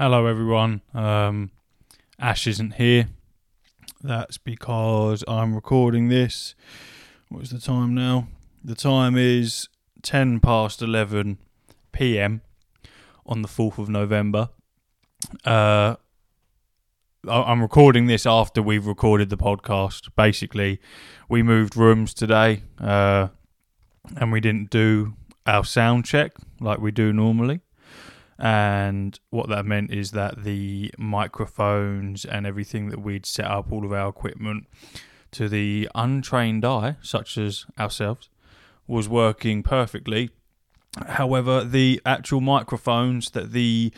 Hello, everyone. Um, Ash isn't here. That's because I'm recording this. What's the time now? The time is 10 past 11 p.m. on the 4th of November. Uh, I'm recording this after we've recorded the podcast. Basically, we moved rooms today uh, and we didn't do our sound check like we do normally and what that meant is that the microphones and everything that we'd set up, all of our equipment, to the untrained eye, such as ourselves, was working perfectly. However, the actual microphones that the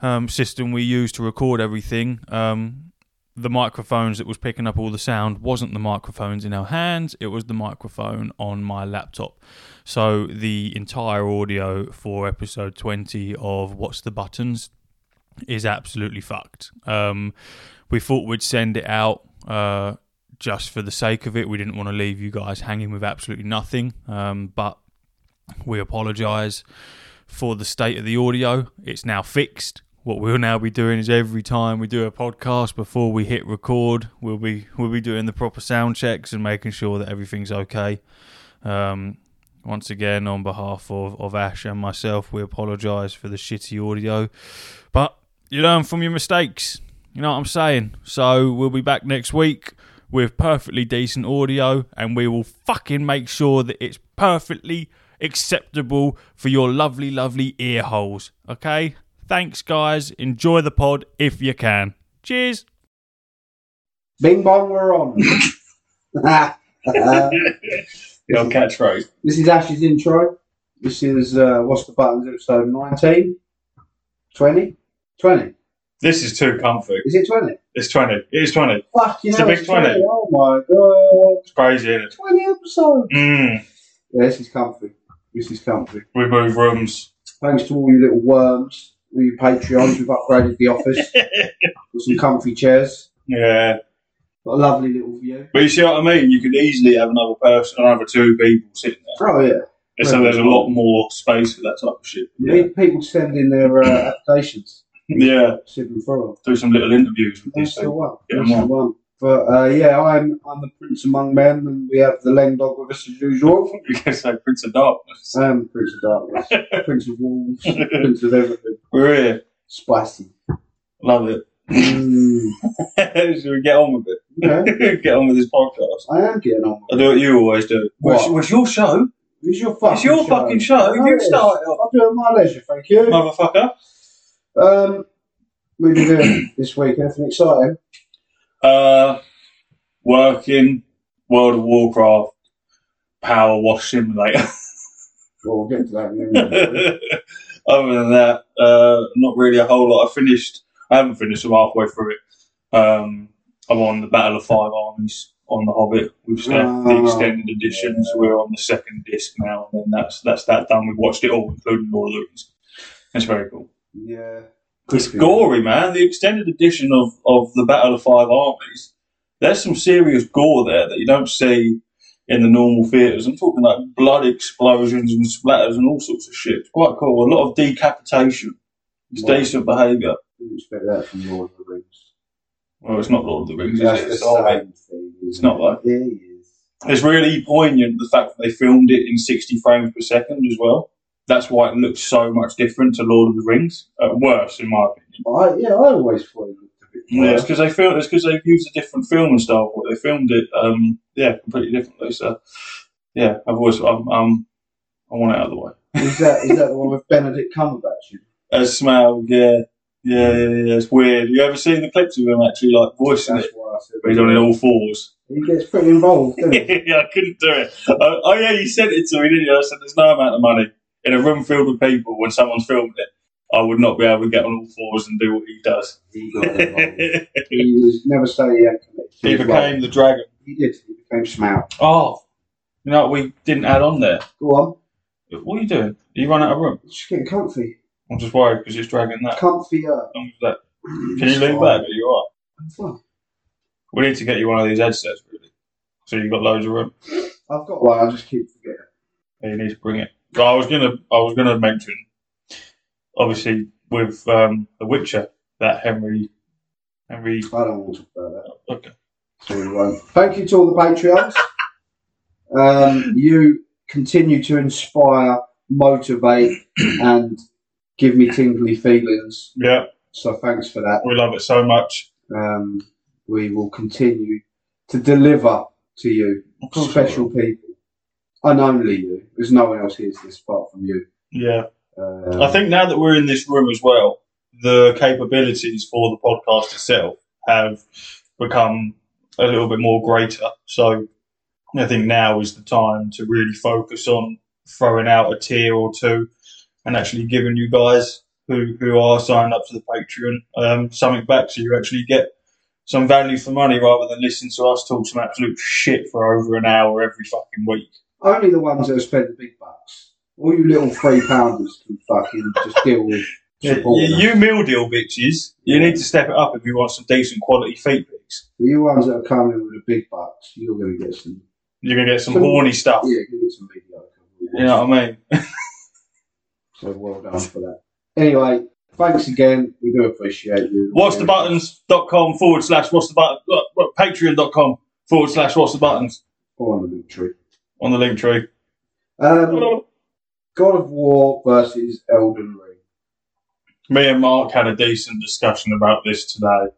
um, system we use to record everything, um, the microphones that was picking up all the sound wasn't the microphones in our hands, it was the microphone on my laptop. So the entire audio for episode 20 of What's the Buttons is absolutely fucked. Um, we thought we'd send it out uh, just for the sake of it. We didn't want to leave you guys hanging with absolutely nothing, um, but we apologise for the state of the audio. It's now fixed. What we'll now be doing is every time we do a podcast before we hit record, we'll be we'll be doing the proper sound checks and making sure that everything's okay. Um, once again, on behalf of, of Ash and myself, we apologise for the shitty audio. But you learn from your mistakes. You know what I'm saying? So we'll be back next week with perfectly decent audio and we will fucking make sure that it's perfectly acceptable for your lovely, lovely ear holes. Okay? Thanks, guys. Enjoy the pod if you can. Cheers. Bing bong, we're on. Uh, The old catchphrase. this is Ash's intro. This is uh, What's the Buttons episode 19? 20? 20. This is too comfy. Is it 20? It's 20. It is 20. Fuck, you It's know, a big it's 20. Oh my god. It's crazy, isn't it? 20 episodes. Mm. Yeah, this is comfy. This is comfy. We move rooms. Thanks to all you little worms, all you Patreons, we've upgraded the office. Got some comfy chairs. Yeah. Got a lovely little view. But you see what I mean? You could easily have another person, another two people sitting there. Oh, yeah. And so there's a lot more space for that type of shit. yeah. People send in their uh, applications. Yeah. Them through 'em. Do some little interviews with That's these the people. one. Get 'em That's the on. But uh, yeah, I'm I'm the prince among men, and we have the Leng dog with us as usual. You can say Prince of Darkness. Um, prince of darkness, prince of wolves, prince of everything. We're here. Spicy. Love it. Mm. Should we get on with it? Yeah, get on with this podcast. I am getting on. I do what you always do. What? What's, what's your show? It's your fucking It's your show. fucking show. Oh, You start it. I'll do it at my leisure, thank you. Motherfucker. Um, what have you doing this week? Anything exciting? Uh, working, World of Warcraft, Power Wash Simulator. Well, we'll get to that in a minute. Other than that, uh, not really a whole lot. I finished. I haven't finished. I'm halfway through it. Um, I'm on the Battle of Five Armies on the Hobbit. We've left the Oh, extended editions. yeah. We're on the second disc now, and then that's that's that done. We've watched it all, including Lord of the Rings. It's very cool. yeah. It's gory, man. The extended edition of, of the Battle of Five Armies, there's some serious gore there that you don't see in the normal theatres. I'm talking like blood explosions and splatters and all sorts of shit. It's quite cool. A lot of decapitation. It's Wow. decent behaviour. Didn't expect that from Lord of the Rings. Well, it's not Lord of the Rings, That's it? the It's same thing. It's not though. It is. It's really poignant the fact that they filmed it in 60 frames per second as well. That's why it looks so much different to Lord of the Rings. Uh, worse, in my opinion. I, yeah, I always thought it looked a bit. Yeah, it's because they filmed. It's because they've used a different filming style for it. They filmed it, um, yeah, completely differently. So, yeah, I've always, um, I want it out of the way. Is that is that the one with Benedict Cumberbatch? As Smaug, yeah, yeah, yeah, yeah, it's weird. You ever seen the clips of him actually like voicing That's it? why I said. He's on it all fours. He gets pretty involved, doesn't he? yeah, I couldn't do it. Uh, oh yeah, you sent it to me, didn't you? I said, "There's no amount of money in a room filled with people when someone's filmed it. I would not be able to get on all fours and do what he does." He he was never say he he became the dragon. He did. He became Smaug. Oh, you know what we didn't add on there. Go on. What are you doing? Are you running out of room? Just getting comfy. I'm just worried because it's dragging that. Comfier. Uh, long as that. Can you lean back? Are you alright? I'm fine. We need to get you one of these headsets, really. So you've got loads of room. I've got one. I just keep forgetting. Yeah, you need to bring it. I was gonna, I was gonna mention. Obviously, with um, The Witcher that Henry Henry. I don't want to talk about that. Okay. So we won't. Thank you to all the Patreons. Um, you continue to inspire, motivate, and give me tingly feelings. Yeah, So thanks for that. we love it so much. Um, we will continue to deliver to you Of course we special people, and only you. There's no one else hears this apart from you. Yeah. Um, I think now that we're in this room as well, the capabilities for the podcast itself have become a little bit more greater. So I think now is the time to really focus on throwing out a tier or two and actually giving you guys who, who are signed up to the Patreon um, something back so you actually get some value for money rather than listen to us talk some absolute shit for over an hour every fucking week. Only the ones that have spent the big bucks. All you little three pounders can fucking just deal with. Yeah, you, you meal deal bitches, you need to step it up if you want some decent quality feet pics. You ones that are coming with the big bucks, you're going to get some. You're gonna get some Some- horny stuff. Yeah, you get some mediocre. You know what I mean? So well done for that. Anyway, thanks again. We do appreciate you. What's the buttons.com forward slash what's the button patreon.com forward slash what's the buttons On the big tree. On the link tree. Um, God of War versus Elden Ring. Me and Mark had a decent discussion about this today,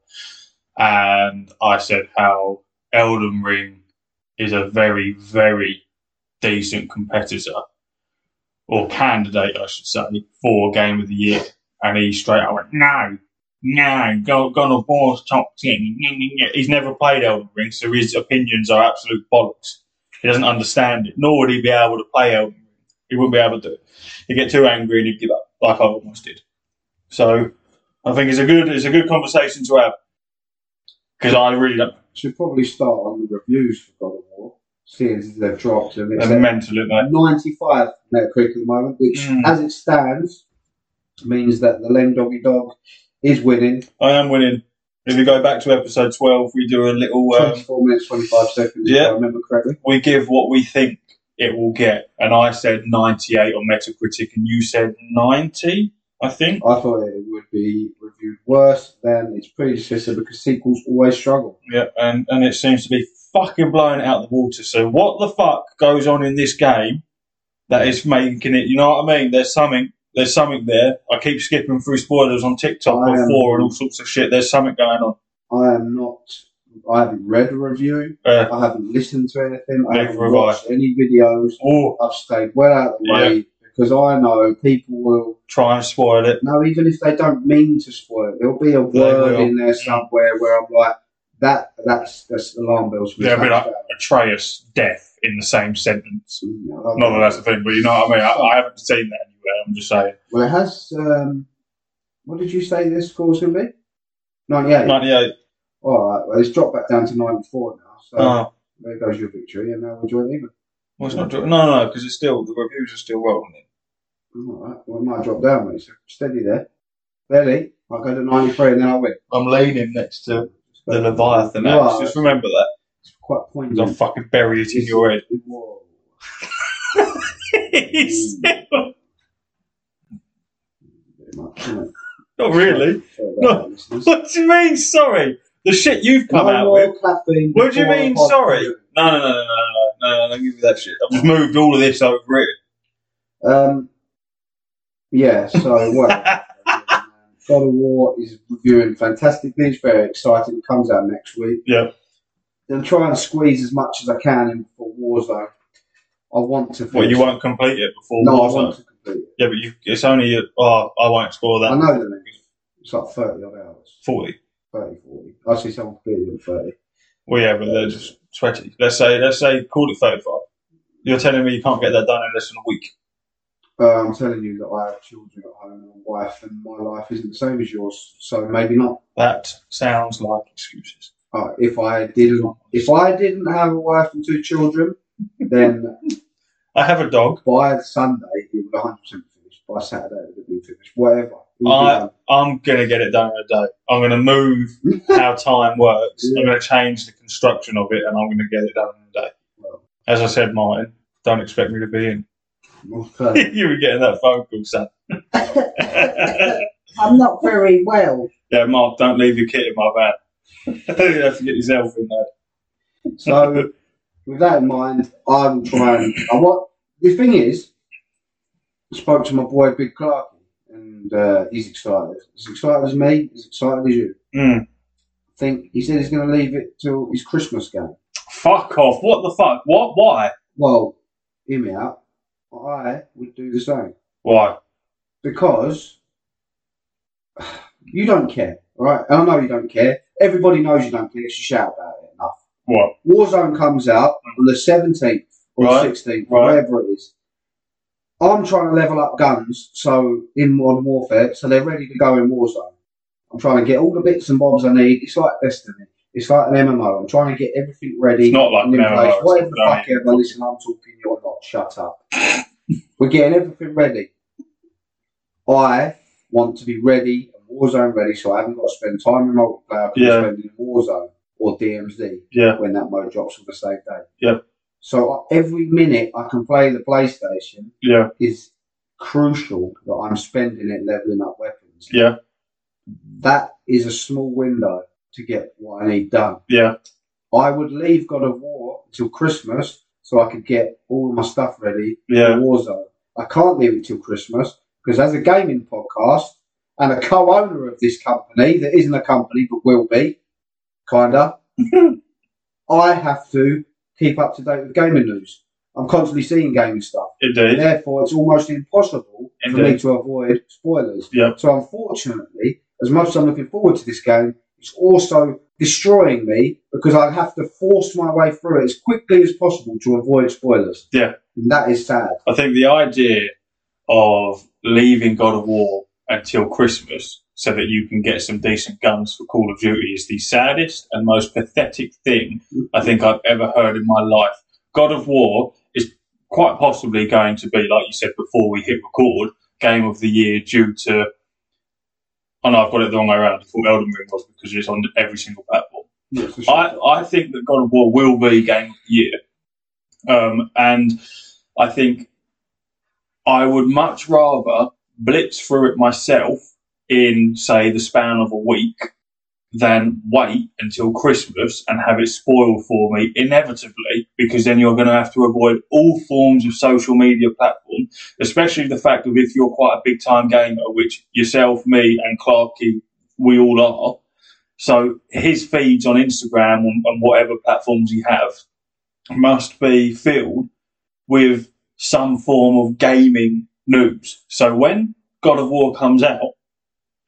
and I said how Elden Ring is a very, very decent competitor or candidate, I should say, for Game of the Year. And he straight out went, no, no, God, God of War's top 10. He's never played Elden Ring, so his opinions are absolute bollocks. He doesn't understand it, nor would he be able to play Elden Ring. He wouldn't be able to. He'd get too angry and he'd give up, like I almost did. So I think it's a good it's a good conversation to have because I really don't. Should probably start on the reviews for God of War, seeing as they've dropped and it's mental, aren't they? 95 Metacritic at the moment, which, Mm. as it stands, means that the Len Doggy Dog is winning. I am winning. If we go back to episode twelve, we do a little. Um, 24 minutes, 25 seconds, Yeah. if I remember correctly. we give what we think it will get, and I said ninety eight on Metacritic, and you said ninety. I think. I thought it would be reviewed worse than its predecessor because sequels always struggle. Yeah, and, and it seems to be fucking blowing out the water. So what the fuck goes on in this game that is making it? You know what I mean? There's something. There's something there. I keep skipping through spoilers on TikTok I am- before and all sorts of shit. There's something going on. I am not. I haven't read a review. Uh, I haven't listened to anything. I haven't I. watched any videos. oh, I've stayed well out of the way because I know people will. try and spoil it. No, even if they don't mean to spoil it, there'll be a word in there somewhere where I'm like, that. That's that's alarm bells. There'll be like Atreus death in the same sentence. bad. Not that that's the thing, but you know what I mean. I, I haven't seen that. I'm just saying. Well, it has. Um, what did you say this score's going to be? Ninety-eight. Ninety-eight. All right. Well, it's dropped back down to ninety-four now. So Oh, there goes your victory, and now we're joint even. well, it's not. No, no, no, because it's still the reviews are still rolling. All right. Well, it might drop down, mate. So steady there. Steady. I'll go to ninety-three, and then I'll win. I'm leaning next to the Leviathan axe. are. Just remember that. It's quite poignant. I'll fucking bury it in your head. Whoa. It's still- Bit much, isn't it? not really. Sorry No. that. What do you mean? Sorry, the shit you've come No out with. caffeine What do you mean? Sorry. No, no, no, no, no, no, no, no. Don't give me that shit. I've just moved all of this over it. Um, yeah, so what? God of War is reviewing fantastically. It's very exciting. It comes out next week. Yeah. Then try and squeeze as much as I can in for Warzone. I want to. Well, you won't complete it before No, Warzone. Want to complete it. Yeah, but you, it's only. Oh, I won't explore that. I know the next. It's like thirty odd hours. Forty. 30, 40. I see someone completed it thirty. Well, yeah, but they're just sweaty. Let's say, let's say, call it thirty-five. You're telling me you can't get that done in less than a week. Uh, I'm telling you that I have children at home and a wife, and my life isn't the same as yours. So maybe not. That sounds like excuses. Uh, if I didn't, if I didn't have a wife and two children, then I have a dog. by Sunday it would 100 percent finish. By Saturday it would have been finished. Whatever. Be I-. I'm gonna get it done in a day. I'm gonna move how time works. I'm gonna change the construction of it, and I'm gonna get it done in a day. Well. As I said, Martin, don't expect me to be in. Okay. you were getting that phone call, son. I'm not very well. Yeah, Mark, don't leave your kit in my van. you have to get yourself in there. So, with that in mind, I will try and. I want, the thing is, I spoke to my boy Big Clark, and uh, he's excited. As excited as me, as excited as you. Mm. I think he said he's going to leave it till his Christmas game. Fuck off. What the fuck? What? Why? Well, hear me out. I would do the same Why? because you don't care, all right? And I know you don't care. Everybody knows you don't care. you shout about it. What? Warzone comes out on the 17th or Right, 16th, right. or whatever it is. I'm trying to level up guns so in Modern Warfare, so they're ready to go in Warzone. I'm trying to get all the bits and bobs I need. It's like Destiny. It's like an MMO. I'm trying to get everything ready. It's not like an in place. MMO, Whatever the fuck ever. Listen, I'm talking. You're not. Shut up. We're getting everything ready. I want to be ready and Warzone ready, so I haven't got to spend time in multiplayer. because Yeah. I'm spending in Warzone or DMZ Yeah. when that mode drops on the same day. Yeah. So every minute I can play the PlayStation Yeah. is crucial that I'm spending it leveling up weapons. Yeah. That is a small window to get what I need done. Yeah. I would leave God of War until Christmas so I could get all of my stuff ready Yeah. for Warzone. I can't leave it till Christmas because as a gaming podcast and a co-owner of this company that isn't a company but will be, kinda, I have to keep up to date with gaming news. I'm constantly seeing gaming stuff. Indeed. Therefore, it's almost impossible for me to avoid spoilers. Yeah. So, unfortunately, as much as I'm looking forward to this game, it's also destroying me because I have to force my way through it as quickly as possible to avoid spoilers. Yeah. And that is sad. I think the idea of leaving God of War until Christmas so that you can get some decent guns for Call of Duty is the saddest and most pathetic thing I think I've ever heard in my life. God of War is quite possibly going to be, like you said before we hit record, game of the year due to. Oh no, I've got it the wrong way around. I thought Elden Ring was because it's on every single platform. Yeah, sure. I, I think that God of War will be game of the year. Um, and I think I would much rather blitz through it myself in, say, the span of a week than wait until Christmas and have it spoiled for me inevitably because then you're going to have to avoid all forms of social media platform, especially the fact of if you're quite a big time gamer, which yourself, me, and Clarky, we all are. So his feeds on Instagram and, and whatever platforms he have must be filled with some form of gaming news. So when God of War comes out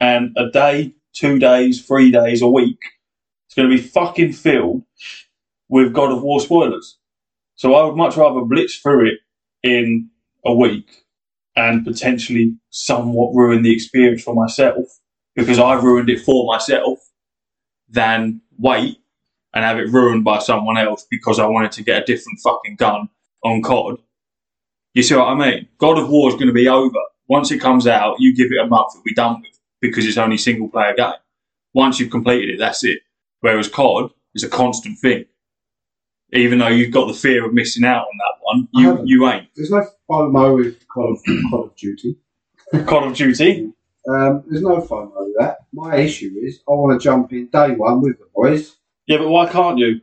and a day, two days, three days, a week, it's going to be fucking filled with God of War spoilers. So I would much rather blitz through it in a week and potentially somewhat ruin the experience for myself because I've ruined it for myself than wait and have it ruined by someone else because I wanted to get a different fucking gun on COD. You see what I mean? God of War is going to be over. Once it comes out, you give it a month, it'll be done with because it's only single player game. Once you've completed it, that's it. Whereas COD is a constant thing. Even though you've got the fear of missing out on that one, you, haven't. you ain't. There's no FOMO with Call of, Call of Duty. Call of Duty, Um, there's no FOMO with that. My issue is I want to jump in day one with the boys yeah, but why can't you?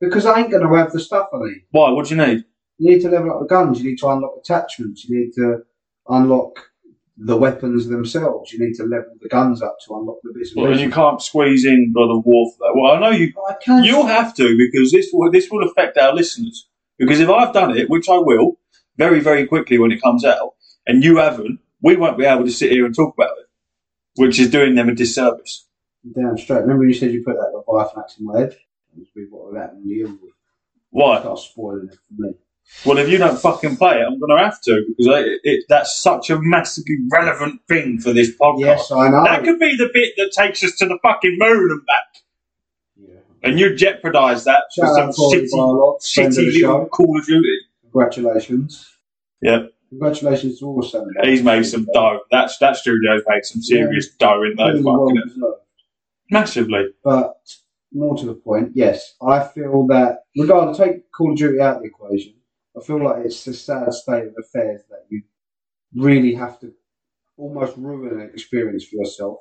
because I ain't going to have the stuff I need. Why? What do you need? You need to level up the guns. You need to unlock attachments. You need to unlock the weapons themselves. You need to level the guns up to unlock the and Well, you can't squeeze in of War for that. Well, I know you I can. You'll have to because this will this will affect our listeners. Because if I've done it, which I will, very very quickly when it comes out, and you haven't, we won't be able to sit here and talk about it, which is doing them a disservice. Damn straight. Remember you said you put that Leviathan axe in my head? We've got that in the end. Why? Start spoiling it for me. Well, if you don't fucking play it, I'm going to have to because I, it, that's such a massively relevant thing for this podcast. Yes, I know. That could be the bit that takes us to the fucking moon and back, Yeah. and you jeopardise that for some shitty, shitty little show. Call of Duty. Congratulations. Yeah. Congratulations to all seven. He's made some dough. That's that studio's made some serious dough in those fucking massively. But more to the point, yes, I feel that regardless, take Call of Duty out of the equation. I feel like it's a sad state of affairs that you really have to almost ruin an experience for yourself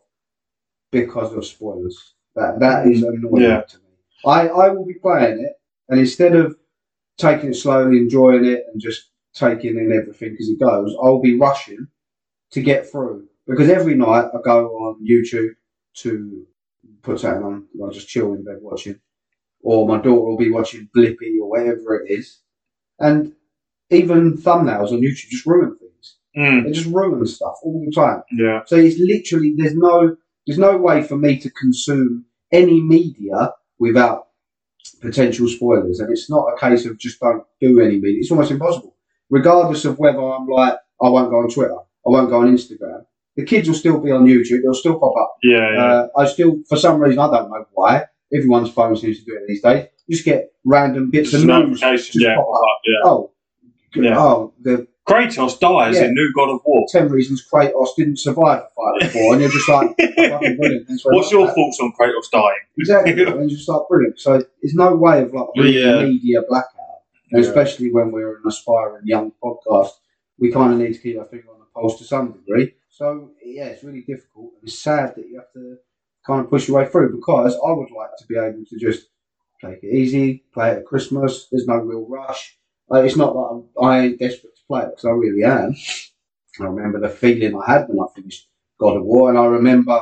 because of spoilers. That that is mm. annoying Yeah. to me. I, I will be playing it, and instead of taking it slowly, enjoying it, and just taking in everything as it goes, I'll be rushing to get through. Because every night I go on YouTube to put something on, I'll just chill in bed watching, or my daughter will be watching Blippi or whatever it is, and even thumbnails on YouTube just ruin things. Mm, They just ruin stuff all the time. yeah. So it's literally there's no there's no way for me to consume any media without potential spoilers, and it's not a case of just don't do any media. It's almost impossible, regardless of whether I'm like I won't go on Twitter, I won't go on Instagram. The kids will still be on YouTube. They'll still pop up. Yeah, yeah. Uh, I still, for some reason, I don't know why. Everyone's phone seems to do it these days. You just get random bits Just of news. just yeah, pop up. yeah. Oh, Yeah. oh, the Kratos dies Yeah. in New God of War. ten reasons Kratos didn't survive the fight before, and you're just like, oh, brilliant. What's your that. thoughts on Kratos dying? Exactly, and just like brilliant. So there's no way of like Yeah. media blackout, and especially when we're an aspiring young podcast, we kind of need to keep our finger on the pulse to some degree. So yeah, it's really difficult, and it's sad that you have to of push your way through because I would like to be able to just take it easy, play it at Christmas. There's no real rush. Like, it's not that I'm, I ain't desperate to play it because I really am. I remember the feeling I had when I finished God of War, and I remember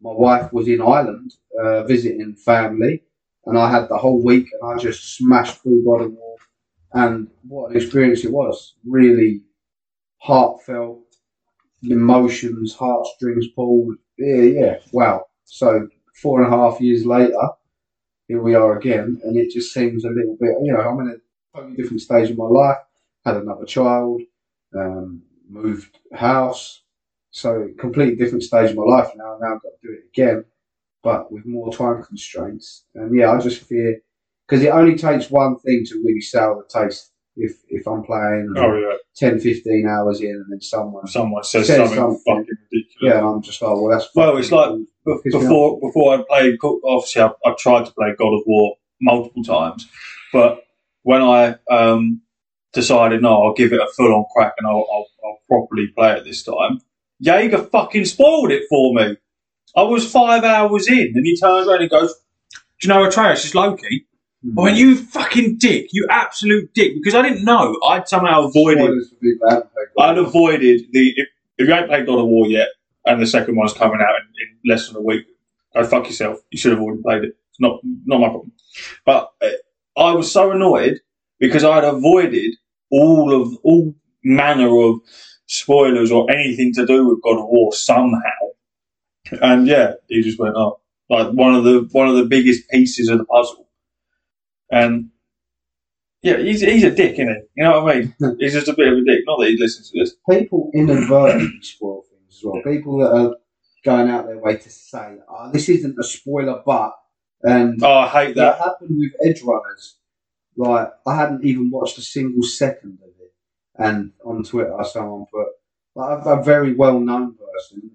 my wife was in Ireland uh, visiting family, and I had the whole week, and I just smashed through God of War, and what an experience it was! Really heartfelt, emotions, heartstrings pulled. Yeah, yeah, wow. So four and a half years later, here we are again, and it just seems a little bit. You know, I'm in a totally different stage of my life. Had another child, um, moved house, so completely different stage of my life now. Now I've got to do it again, but with more time constraints. And yeah, I just fear because it only takes one thing to really sour the taste. If if I'm playing Oh, yeah. 10, 15 hours in, and then someone Someone says, Says something, something. fucking ridiculous. yeah, and I'm just like, well, that's Well, it's like fucking- Be- Piss me before before I played, obviously I, I tried to play God of War multiple times, but when I um, decided no, I'll give it a full on crack and I'll, I'll, I'll properly play it this time, Jaeger fucking spoiled it for me. I was five hours in, and he turns around and goes, "Do you know Atreus is Loki?" Hmm. I went, "You fucking dick, you absolute dick," because I didn't know. I'd somehow avoided. Spoilers for people that haven't played God I'd avoided the if, if you ain't played God of War yet, and the second one's coming out in, in less than a week, go fuck yourself. You should have already played it. It's not not my problem. But uh, I was so annoyed because I'd avoided all of all manner of spoilers or anything to do with God of War somehow. And yeah, he just went up like one of the one of the biggest pieces of the puzzle. And yeah, he's he's a dick, isn't he? You know what I mean? He's just a bit of a dick. Not that he listens to this. people inadvertently spoil things as well. People that are going out their way to say, oh, this isn't a spoiler, but. And Oh, I hate that that. happened with Edgerunners. Like, I hadn't even watched a single second of it. And on Twitter, someone put, like, a, a very well known person,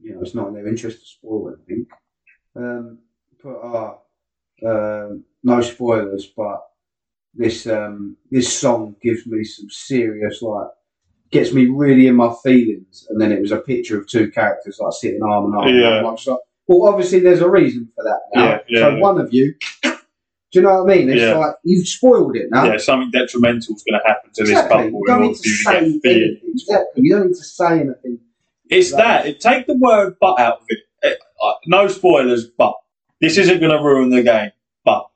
you know, it's not in their interest to spoil anything, um, put, ah, um no spoilers, but this um, this song gives me some serious like gets me really in my feelings. And then it was a picture of two characters like sitting arm in arm. Yeah. And I'm like, well, obviously there's a reason for that now. Yeah, yeah, so yeah. one of you, do you know what I mean? It's Yeah. like you've spoiled it now. Yeah, something detrimental is going to happen to this Exactly. couple You don't need to say anything. Exactly. You don't need to say anything. It's that. It, take the word "but" out of it. It- uh, no spoilers, but this isn't going to ruin the game. But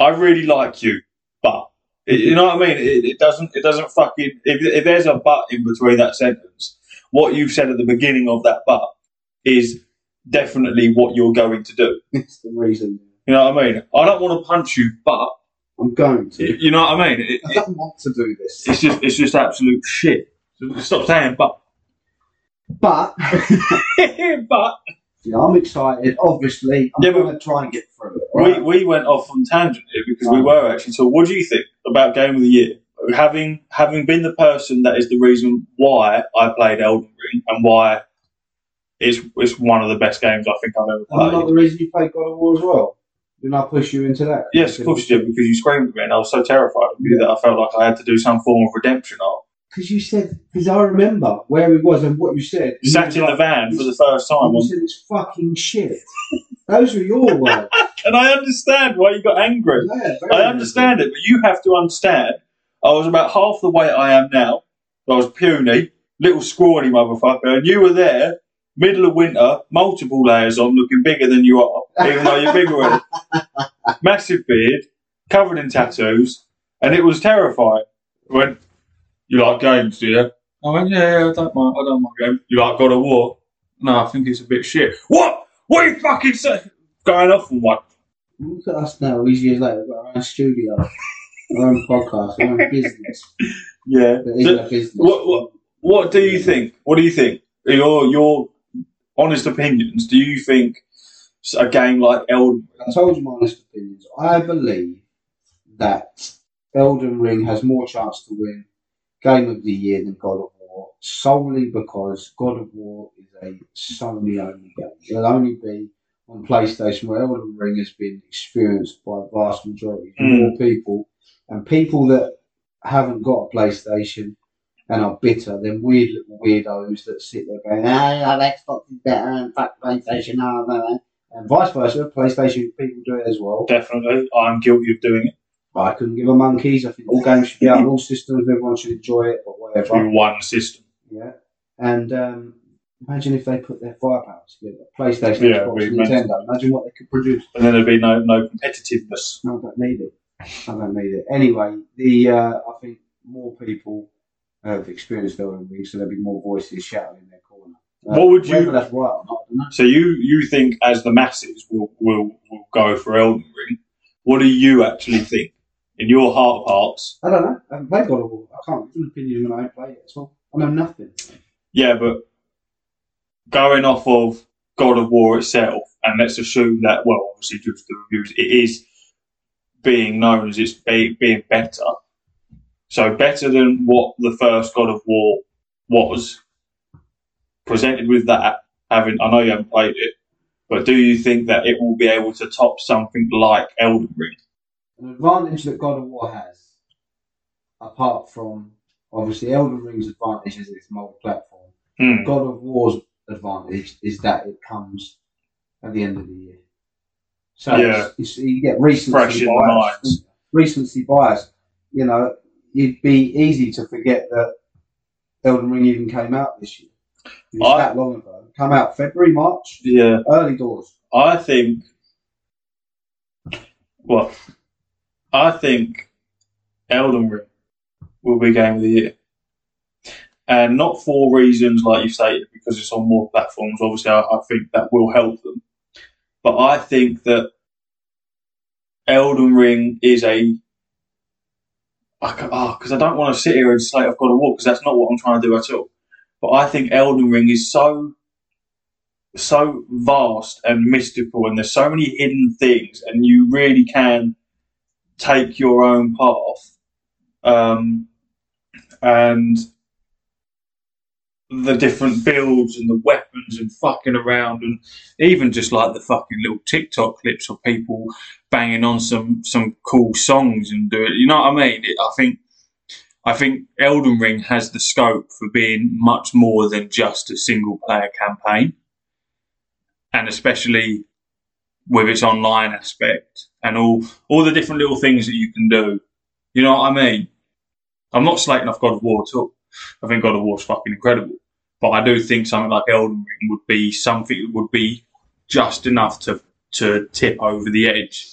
I really like you, but It- you know what I mean? It, it doesn't. It doesn't fucking. If, if there's a but in between that sentence, what you've said at the beginning of that but is definitely what you're going to do. It's the reason. You know what I mean? I don't want to punch you, but I'm going to. you know what I mean? It, I don't want to do this. it's just. It's just absolute shit. Stop saying but. But but you know, I'm excited. Obviously, I'm Yeah, going to try and get through it. we, Right? we went off on tangent here because we were actually. So, what do you think about Game of the Year? Having having been the person that is the reason why I played Elden Ring and why it's it's one of the best games I think I've ever Am I not played. the reason you played God of War as well? Didn't I push you into that? Yes, of course you did because you screamed at me and I was so terrified of you that I felt like I had to do some form of redemption arc. Because you said because I remember where he was and what you said. You Sat in the van for the first time. You said it's fucking shit. Those were your words. And I understand why you got angry. Yeah, I understand it, but you have to understand. I was about half the weight I am now. I was puny, little scrawny motherfucker, and you were there, middle of winter, multiple layers on, looking bigger than you are, even though you're bigger Massive beard, covered in tattoos, and it was terrifying. Went, you like games, do you? Oh, I went, yeah, yeah, I don't mind, I don't mind games. You like God of War? No, I think it's a bit shit. What? What are you fucking saying? Going off on one. Look at us now, all these years later, we've got our own studio, our own podcast, our own business. Yeah. That isn't a business. What- what- What do you think? What do you think? Your your honest opinions. Do you think a game like Elden I told you my honest opinions. I believe that Elden Ring has more chance to win Game of the Year than God of War, solely because God of War is a Sony only game. It'll only be on PlayStation, where Elden Ring has been experienced by a vast majority Mm. more people, and people that haven't got a PlayStation and are bitter, then weird little weirdos that sit there going, ah, Xbox is better and fuck PlayStation, ah, blah, blah." and vice versa. PlayStation people do it as well. definitely I'm guilty of doing it I couldn't give a monkeys. I think all games should be out on all systems. Everyone should enjoy it, but whatever. one system. Yeah. And um, imagine if they put their firepower together. PlayStation, Yeah, Xbox, Nintendo. Imagine what they could produce. And then there'd be no no competitiveness. No, I don't need it. I don't need it. Anyway, the uh, I think more people have experienced Elden Ring, so there'll be more voices shouting in their corner. Uh, What would you- that's right or not, I don't know. So you you think as the masses will will, will go for Elden Ring? What do you actually think? In your heart of hearts, I don't know. I haven't played God of War. I can't give an opinion when I played it at all. I know nothing. yeah, but going off of God of War itself, and let's assume that, well, obviously due to the reviews, it is being known as it's be, being better. So better than what the first God of War was. Presented with that, having I know you haven't played it, but do you think that it will be able to top something like Elden Ring? An advantage that God of War has, apart from obviously Elden Ring's advantage is it's multi-platform. Hmm. God of War's advantage is that it comes at the end of the year. So Yeah. it's, it's, you get recency Fresh in the bias. Recency bias. You know, it'd be easy to forget that Elden Ring even came out this year. It's I- that long ago. Come out February, March, Yeah, early doors. I think. Well, I think Elden Ring will be game of the year, and not for reasons like you stated because it's on more platforms. Obviously, I, I think that will help them, but I think that Elden Ring is a. Because ah, I don't want to sit here and say I've got to walk because that's not what I'm trying to do at all. But I think Elden Ring is so so vast and mystical, and there's so many hidden things, and you really can take your own path. Um, and the different builds and the weapons and fucking around, and even just like the fucking little TikTok clips of people banging on some some cool songs and do it. You know what I mean? It, I think. I think Elden Ring has the scope for being much more than just a single player campaign and especially with its online aspect and all all the different little things that you can do. You know what I mean? I'm not slating off God of War at all. I think God of War is fucking incredible, but I do think something like Elden Ring would be something that would be just enough to to tip over the edge.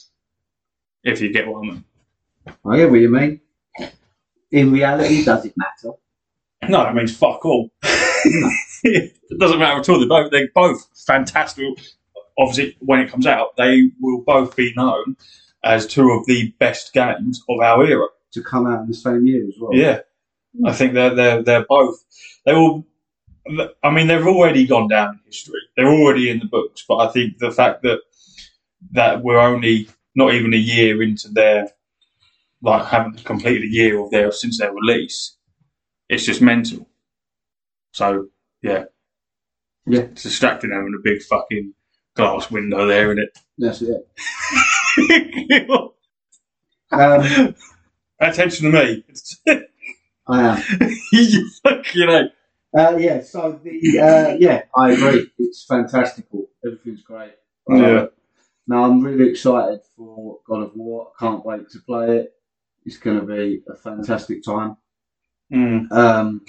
If you get what I mean. I get what you mean. In reality, does it matter? No, it means fuck all. it doesn't matter at all. They're both, they're both fantastic. Obviously, when it comes out, they will both be known as two of the best games of our era. To come out in the same year as well. Yeah, hmm. I think they're they're they're both. They will. I mean, they've already gone down in history. They're already in the books. But I think the fact that that we're only not even a year into their like haven't completed a year of their since their release, it's just mental. So yeah, Yeah. it's distracting having a big fucking glass window there, isn't it? That's it. Um, Attention to me. I am. you fucking know. Uh, yeah, so the uh, yeah, I agree. It's fantastical. Everything's great. Uh, Yeah. No, I'm really excited for God of War. I can't wait to play it. It's going to be a fantastic time. Mm. Um,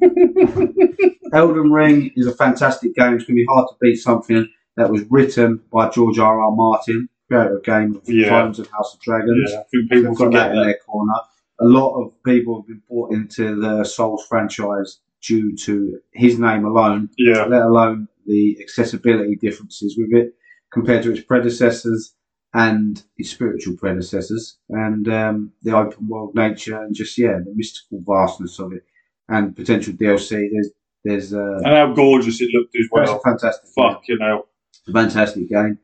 Elden Ring is a fantastic game. It's going to be hard to beat something that was written by George R. R. Martin, creator of Game of Yeah. Thrones and House of Dragons. Yeah, I think people got that in their corner. A lot of people have been brought into the Souls franchise due to his name alone, Yeah, let alone the accessibility differences with it compared to its predecessors and its spiritual predecessors, and um, the open world nature and just yeah, the mystical vastness of it, and potential DLC. There's there's uh, and how gorgeous it looked as well. fantastic. Fuck, you know. Fantastic game,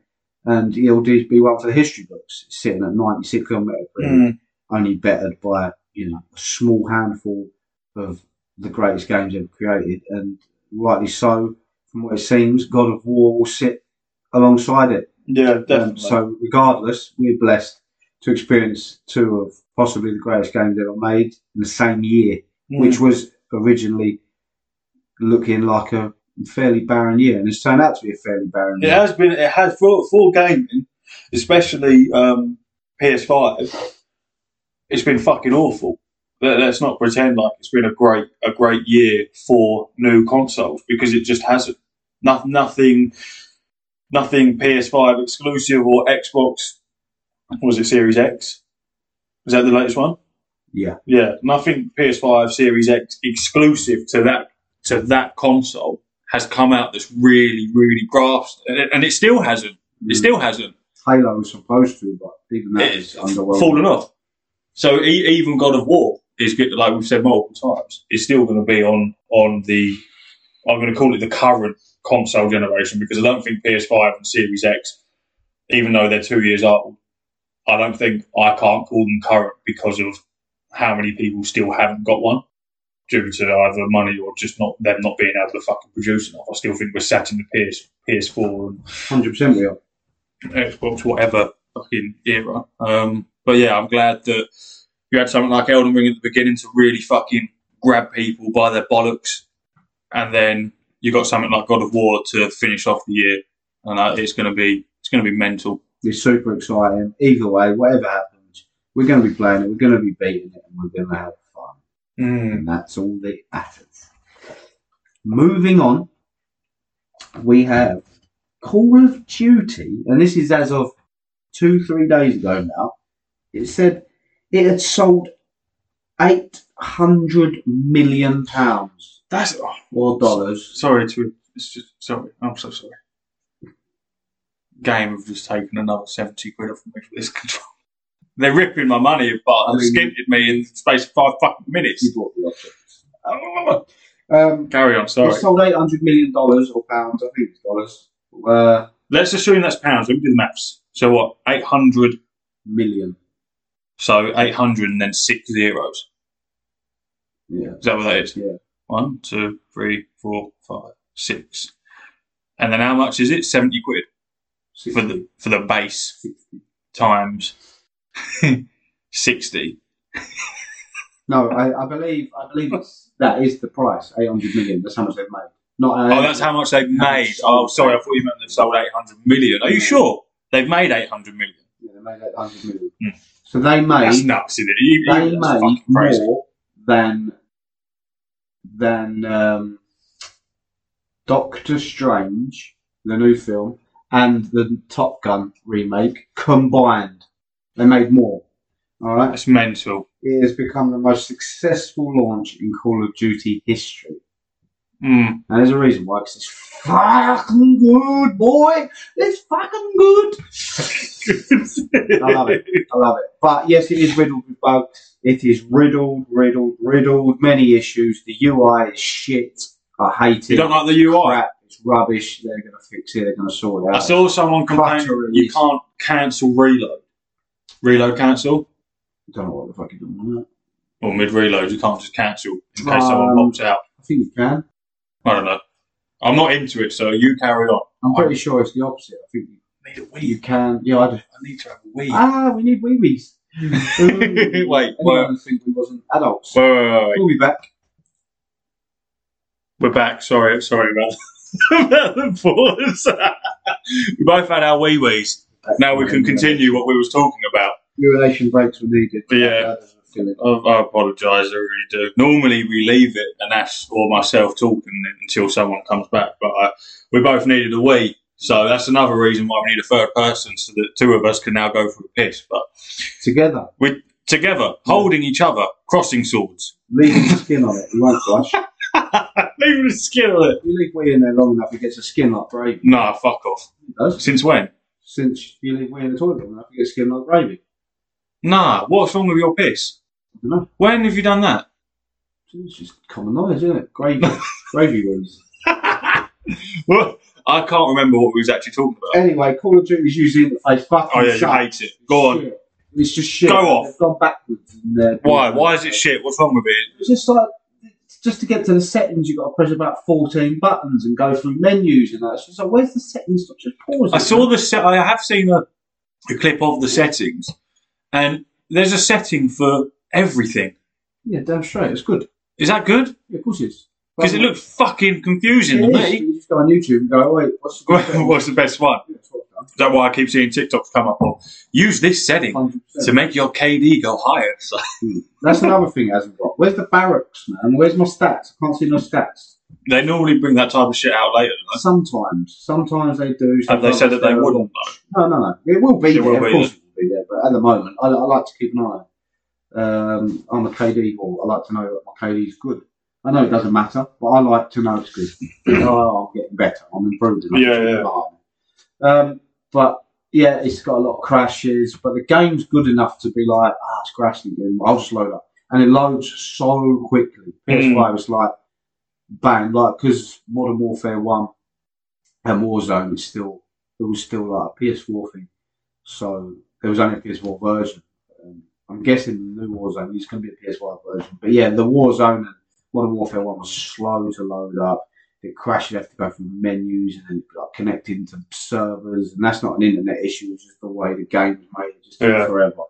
and it'll be one for the history books. Sitting at 96 on Metacritic Mm. only bettered by you know a small handful of the greatest games ever created, and rightly so. From what it seems, God of War will sit alongside it. Yeah, Um, definitely. so, regardless, we're blessed to experience two of possibly the greatest games ever made in the same year, Mm. which was originally looking like a fairly barren year, and it's turned out to be a fairly barren year. It year. has been. It has for for gaming, especially um, PS5. It's been fucking awful. Let, let's not pretend like it's been a great a great year for new consoles because it just hasn't. No, nothing, nothing PS5 exclusive or Xbox. Was it Series X? Is that the latest one? Yeah, Yeah, nothing PS5 Series X exclusive to that to that console has come out that's really really grasped, and it, and it still hasn't. It Mm. still hasn't Halo was supposed to, but even that is It's underwhelming. fallen off. So e- even God of War is good, like we've said multiple times. Is still going to be on on the. I'm going to call it the current console generation because I don't think PS5 and Series X, even though they're two years old, I don't think I can't call them current because of how many people still haven't got one due to either money or just not them not being able to fucking produce enough. I still think we're sat in the PS PS4 and Hundred percent, we are. Xbox, whatever fucking era. Um, but yeah, I'm glad that you had something like Elden Ring at the beginning to really fucking grab people by their bollocks, and then you got something like God of War to finish off the year, and uh, it's gonna be it's gonna be mental. It's super exciting. Either way, whatever happens, we're going to be playing it. We're going to be beating it, and we're going to have fun. And that's all that matters. Moving on, we have Call of Duty, and this is as of two, three days ago now. It said it had sold eight hundred million pounds That's oh, or dollars. sorry to it's just sorry. I'm so sorry. Game have just taken another seventy quid off me for this control. They're ripping my money apart I skinted me in the space of five fucking minutes. You bought the options. Um, Carry on, sorry. sold eight hundred million dollars or pounds. I think it's dollars. Uh, Let's assume that's pounds. Let me do the maths. So what? 800 million. So 800 and then six zeros. Yeah. Is that what that is? Yeah. One, two, three, four, five, six. And then how much is it? 70 quid for the for the base times 60. No, I, I believe I believe it's, that is the price. Eight hundred million. That's how much they've made. Not. Uh, Oh, that's how much they've made. Oh, sorry, I thought you meant they've sold 800 million. Are you sure? They've made 800 million. Yeah, they made eight hundred million. Hmm. So they That's made nuts, isn't it? You- they that's made more than than um, Doctor Strange, the new film, and the Top Gun remake combined. They made more. All right. That's mental. It has become the most successful launch in Call of Duty history. Mm. And there's a reason why, because it's fucking good, boy. It's fucking good. I love it. I love it. But yes, it is riddled with bugs. It is riddled, riddled, riddled. Many issues. The UI is shit. I hate it. You don't like the UI? Crap. It's rubbish. They're going to fix it. They're going to sort it out. I saw someone complain you can't cancel reload. Reload cancel? I don't know what the fuck you're doing with that. Or mid reload, you can't just cancel in case Um, someone pops out. I think you can. I don't know. I'm not into it, so you carry on. I'm pretty sure it's the opposite. I think I need a you, you can. Yeah, I just. I need to have a wee. Ah, we need wee wees. Wait, Anyone think we wasn't adults? Wait, wait, wait, wait. We'll be back. We're back. Sorry, sorry about, about the pause. we both had our wee wees. Now we can continue what we was talking about. Urination breaks were needed. Yeah. That doesn't feel it. I, I apologise, I really do. Normally we leave it and Ash or myself talking until someone comes back, but uh, we both needed a wee. So that's another reason why we need a third person so that two of us can now go for a piss. But Together, we together, holding each other, crossing swords. leaving the skin on it. We won't flush. Leaving the skin on it. You leave wee in there long enough, it gets a skin like gravy. Nah, fuck off. It does. Since when? Since you leave wee in the toilet long enough, it gets skin like gravy. Nah, what's wrong with your piss? I don't know. When have you done that? It's just common knowledge, isn't it? Gravy. gravy wees. Well, I can't remember what we was actually talking about. Anyway, Call of Duty's user interface fucking Oh yeah, you sucks. hate it. Go on. Shit. It's just shit. Go off. They've gone backwards. in their- Why? Why is it shit? What's wrong with it? It's just like just to get to the settings, you've got to press about fourteen buttons and go through menus and that. Just where's the settings? Stop just pause. I saw the set. I have seen a, a clip of the settings, and there's a setting for everything. Yeah, damn straight. It's good. Is that good? Yeah, of course it is. Because it looks fucking confusing to is. me. You just go on YouTube and go, oh, wait, what's the? What's the best one? Is that why I keep seeing TikToks come up? Of use this setting to 100%. make your KD go higher. So, That's another thing it hasn't got. Where's the barracks, man? Where's my stats? I can't see no stats. they normally bring that type of shit out later. don't Sometimes. Sometimes they do. they? Have they said that they wouldn't? No, no, no. It will be It there. will of be course it will be there. But at the moment, I, I like to keep an eye. Um, I'm a KD whore. I like to know that my KD is good. I know it doesn't matter, but I like to know it's good. oh, I'm getting better. I'm improving. I Yeah, yeah. an eye on it. Um, but yeah, it's got a lot of crashes, but the game's good enough to be like, ah, it's crashing again. I'll just load up, and it loads so quickly. PS5 is like bang, like because Modern Warfare One and Warzone is still it was still like a PS4 thing, so there was only a PS4 version. Um, I'm guessing the new Warzone is going to be a PS5 version, but yeah, the Warzone and Modern Warfare One was slow to load up. It crashed. You have to go through menus and then like, connecting to servers, and that's not an internet issue. It's just the way the game was made. It just took Yeah. forever.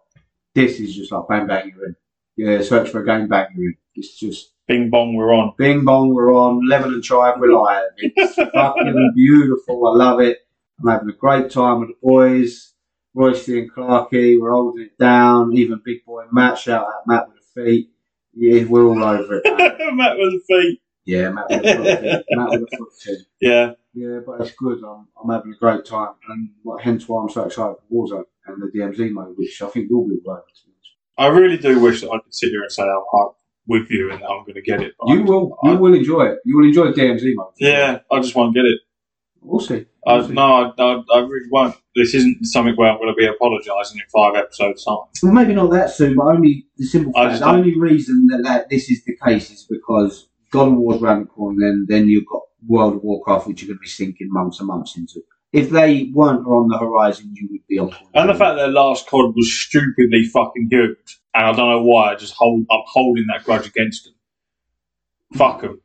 This is just like bang bang you're in. Yeah, search for a game, bang you're in. It's just Bing bong, we're on. Bing bong, we're on. Lebanon Tribe, we're live. It's fucking beautiful. I love it. I'm having a great time with the boys. Royce and Clarkey, we're holding it down. Even big boy Matt, shout out Matt with the feet. Yeah, we're all over it. man. Matt with the feet. Yeah, Matt with the foot. team. Matt with the foot team. Yeah. Yeah, but it's good. I'm, I'm having a great time, and like, hence why I'm so excited for Warzone and the DMZ mode, which I think will be all over. to be honest. I really do wish that I could sit here and say I'm hyped with you and I'm going to get it. But You I- will, I- you will enjoy it. You will enjoy the DMZ mode. Yeah, I just won't get it. we'll see. I, see. no, I, I, I really won't. This isn't something where I'm going to be apologising in five episodes' time. Well, maybe not that soon, but only the simple fact. The only reason that, that this is the case is because God of War's around the corner, then then you've got World of Warcraft, which you're going to be sinking months and months into. If they weren't on the horizon, you would be on. And the fact that their last COD was stupidly fucking huge, and I don't know why, I just hold, I'm holding that grudge against them. Fuck them.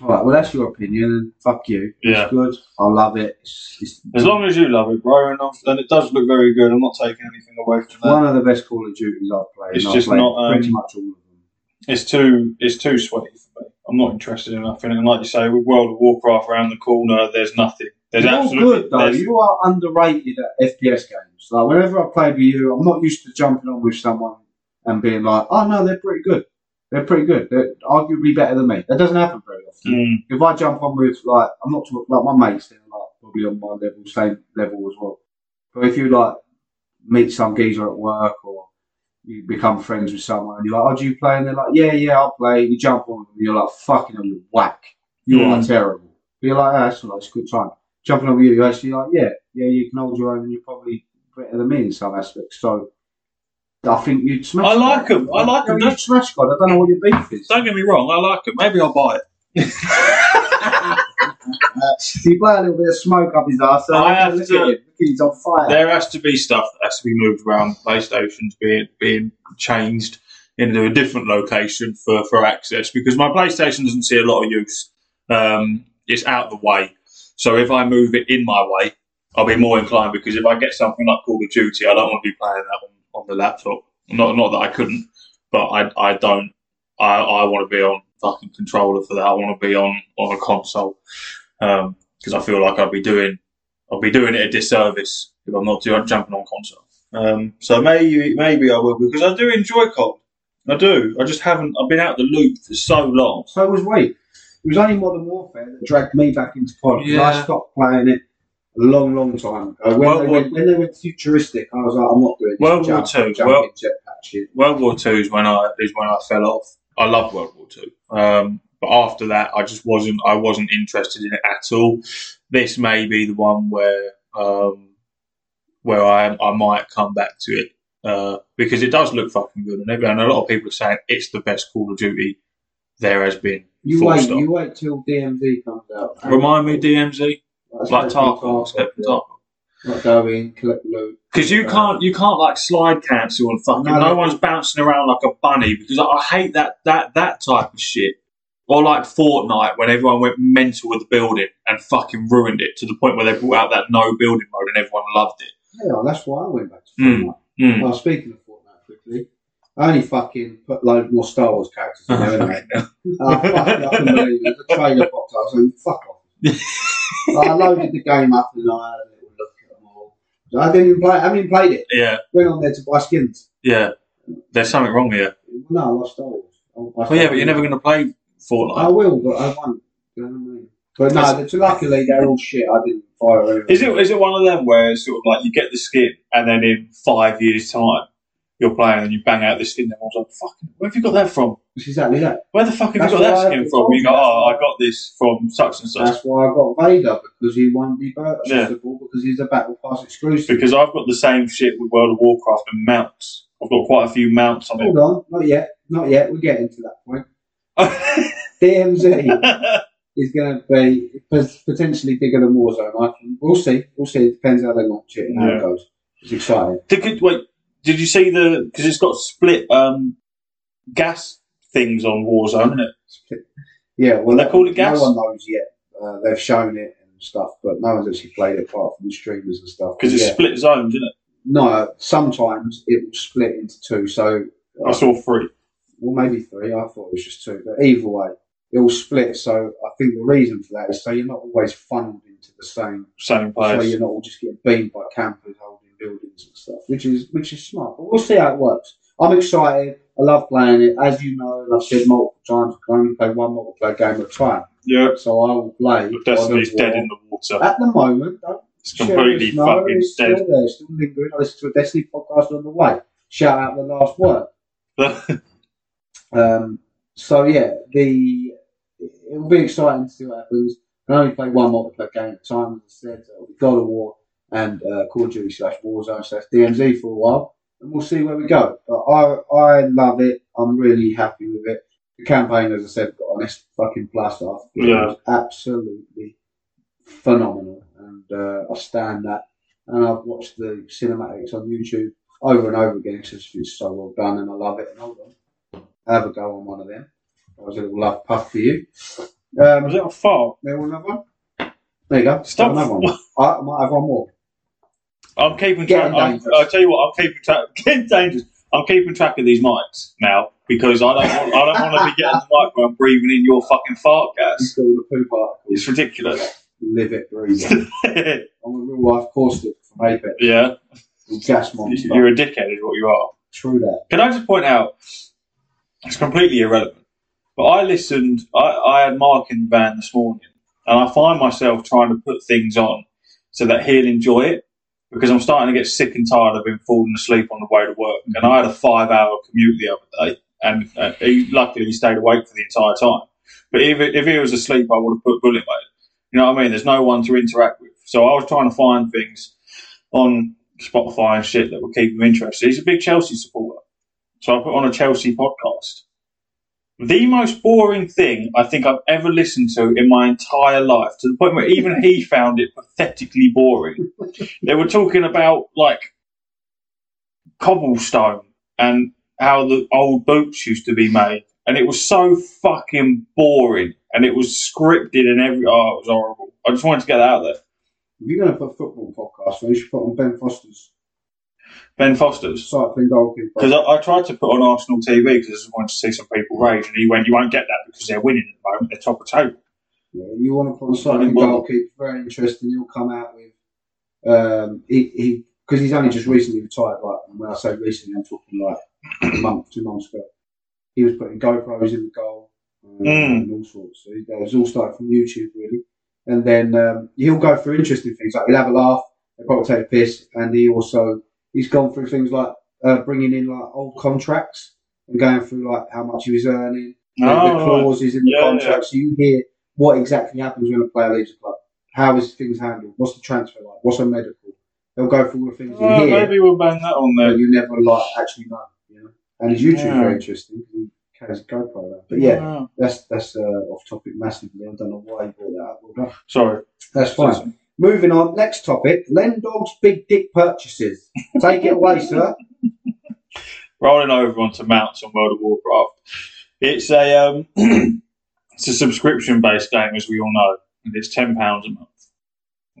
All right, well, that's your opinion, and fuck you. Yeah. It's good. I love it. It's, it's As long as you love it, bro, and, and it does look very good, I'm not taking anything away from that. one of the best Call of Duties I've played. It's just played not, um, pretty much all of them. It's too, it's too sweaty for me. I'm not interested in nothing. And like you say, with World of Warcraft around the corner, there's nothing. There's You're absolutely good though. You are underrated at FPS games. Like whenever I played with you, I'm not used to jumping on with someone and being like, "Oh no, they're pretty good. They're pretty good. They're arguably better than me." That doesn't happen very often. Mm, If I jump on with like, I'm not talking like my mates. They're like probably on my level, same level as well. But if you like meet some geezer at work or you become friends with someone and you're like, "Oh, do you play?" and they're like, "Yeah, yeah, I'll play." You jump on and you're like, "Fucking hell, you're whack. You are Mm. terrible." But you're like, oh, "That's all right. It's a good time." Jumping on you, you're actually like, "Yeah, yeah, you can hold your own and you're probably better than me in some aspects." So. I think you'd smash. I like them. I like 'em. You'd smash God. I don't know what your beef is. don't get me wrong, I like it. Maybe I'll buy it. He play a little bit of smoke up his ass. So I have look to- at him. He's on fire. There has to be stuff that has to be moved around. PlayStation's being being changed into a different location for, for access because my PlayStation doesn't see a lot of use. Um, it's out of the way. So if I move it in my way, I'll be more inclined because if I get something like Call of Duty, I don't want to be playing that on, on the laptop. Not not that I couldn't, but I I don't. I I want to be on fucking controller for that. I want to be on on a console because I feel like I'll be doing I'll be doing it a disservice if I'm not doing, jumping on console. Um, so maybe maybe I will because I do enjoy COD. I do. I just haven't. I've been out of the loop for so long. So was we. It was only Modern Warfare that dragged me back into COD. 'cause Yeah. I stopped playing it a long, long time ago. When, World they, War- went, when they went futuristic, I was like, I'm not doing this. World War jump, Two, jumping well- jetpack shit. World War Two is when I is when I fell off. I love World War Two, um, but after that, I just wasn't. I wasn't interested in it at all. This may be the one where um, where I I might come back to it uh, because it does look fucking good, and everyone, a lot of people are saying it's the best Call of Duty there has been. You wait, stop. you wait till DMZ comes out. Remind me, DMZ, That's like supposed to be Tarkov, Step yeah. Tarkov. Like go in, collect loot. Because you Uh, can't, you can't like slide cancel and fucking. No, No, no. one's bouncing around like a bunny because I, I hate that that that type of shit. Or like Fortnite when everyone went mental with the building and fucking ruined it to the point where they brought out that no building mode and everyone loved it. Yeah, that's why I went back to Mm. Fortnite. Mm. Well, speaking of Fortnite quickly, I only fucking put loads more Star Wars characters in there, anyway. I fucking up couldn't believe it. The trailer popped up. I was like, fuck off. I loaded the game up and I had a little look at them all. So I didn't even play. I haven't even played it. Yeah, Went on there to buy skins. yeah. There's something wrong here. No, I lost Star Wars. Well, yeah, but you're never going to play I will, but I won't. You know what I mean? But no, they're, luckily they're all shit. I didn't fire anyone. Is it is it one of them where it's sort of like you get the skin and then in five years' time you're playing and you bang out the skin and everyone's like, "Fucking, where have you got that from? It's exactly that. Where the fuck have That's you got that skin from?" You go, "Oh, I got this from such and such." That's why I got Vader because he won't be Yeah. because he's a Battle Pass exclusive. because I've got the same shit with World of Warcraft and mounts. I've got quite a few mounts on it. Hold on, not yet, not yet. We're getting to that point. DMZ is going to be potentially bigger than Warzone. I think. We'll see. We'll see. It depends how they launch it and how Yeah. it goes. It's exciting. did, wait, did you see the? Because it's got split um, gas things on Warzone, isn't it? Yeah, well, They call it gas? No one knows yet. Uh, they've shown it and stuff, but no one's actually played it apart from the streamers and stuff. Because it's yeah. split zones, isn't it? no, sometimes it will split into two. So, I saw three. Well, maybe three. I thought it was just two, but either way, it will split. So, I think the reason for that is so you're not always funneled into the same. Same place. So you're not all just getting beamed by campers holding buildings and stuff, which is which is smart. But we'll see how it works. I'm excited. I love playing it. As you know, and I've said multiple times, I can only play one multiplayer game at a time. Yeah, So I will play. but Destiny's dead in the water. At the moment, don't It's completely share this, no, fucking it's dead. Still there, still lingering. I listened to a Destiny podcast on the way. Shout out the last word. Um, so yeah, the it will be exciting to see what happens. I only play one multiplayer game at a time, as I said. It'll be God of War and uh, Call of Duty slash Warzone slash DMZ for a while, and we'll see where we go. But I I love it. I'm really happy with it. The campaign, as I said, got S fucking plus off. It Yeah. was absolutely phenomenal, and uh, I stand that. And I've watched the cinematics on YouTube over and over again because it's so well done, and I love it. And on, have a go on one of them. That was a little love puff for you. Um, Was it a fart? there was another one. There you go. Stop. Another one. I, I might have one more. I'm keeping track. I'm. I'll tell you what. I'm keeping track. Getting dangerous. I'm keeping track of these mics now because I don't. Want, I don't want to be getting the mic where I'm breathing in your fucking fart gas. all the poo particles. It's ridiculous. Live it, breathe it. I'm a real life caustic from Apex. yeah, gas monster. you're a dickhead, is what you are. True that. Can I just point out? It's completely irrelevant. But I listened. I, I had Mark in the van this morning, and I find myself trying to put things on so that he'll enjoy it because I'm starting to get sick and tired of him falling asleep on the way to work. And I had a five-hour commute the other day, and uh, he luckily he stayed awake for the entire time. But if, if he was asleep, I would have put bullet mode. You know what I mean? There's no one to interact with, so I was trying to find things on Spotify and shit that would keep him interested. He's a big Chelsea supporter, so I put on a Chelsea podcast. The most boring thing I think I've ever listened to in my entire life, to the point where even he found it pathetically boring. they were talking about like cobblestone and how the old boots used to be made, and it was so fucking boring, and it was scripted and every. Oh, it was horrible. I just wanted to get that out there. If you're going to put football podcast, you should put on Ben Foster's. Ben Foster's. Cycling goalkeeper. Because I, I tried to put on Arsenal TV because I just wanted to see some people rage, and he went, "You won't get that because they're winning at the moment. They're top of table." Yeah, you want to put on cycling Well- goalkeeper, very interesting. He'll come out with um, he he because he's only just recently retired. Like and when I say recently, I'm talking like a month, two months ago. He was putting GoPros in the goal um, Mm. and all sorts. So it was all started from YouTube really, and then um, he'll go through interesting things like he'll have a laugh, he'll probably take a piss, and he also he's gone through things like uh, bringing in like old contracts and going through like how much he was earning the, the Oh, right. clauses in the Yeah, contract, so you hear what exactly happens when a player leaves a club. How is things handled? What's the transfer like? What's a medical? They'll go through all the things you Oh, hear, maybe we'll bang that on there. you never like actually know. You know, and his YouTube's Yeah. very interesting because he carries a GoPro. There. But yeah, Oh, that's that's uh, off topic massively. I don't know why you brought that up. Sorry. That's fine. Moving on. Next topic: Len Dog's big dick purchases. Take it away, sir. rolling over onto mounts on World of Warcraft. It's a um, it's a subscription based game, as we all know, and it's ten pounds a month.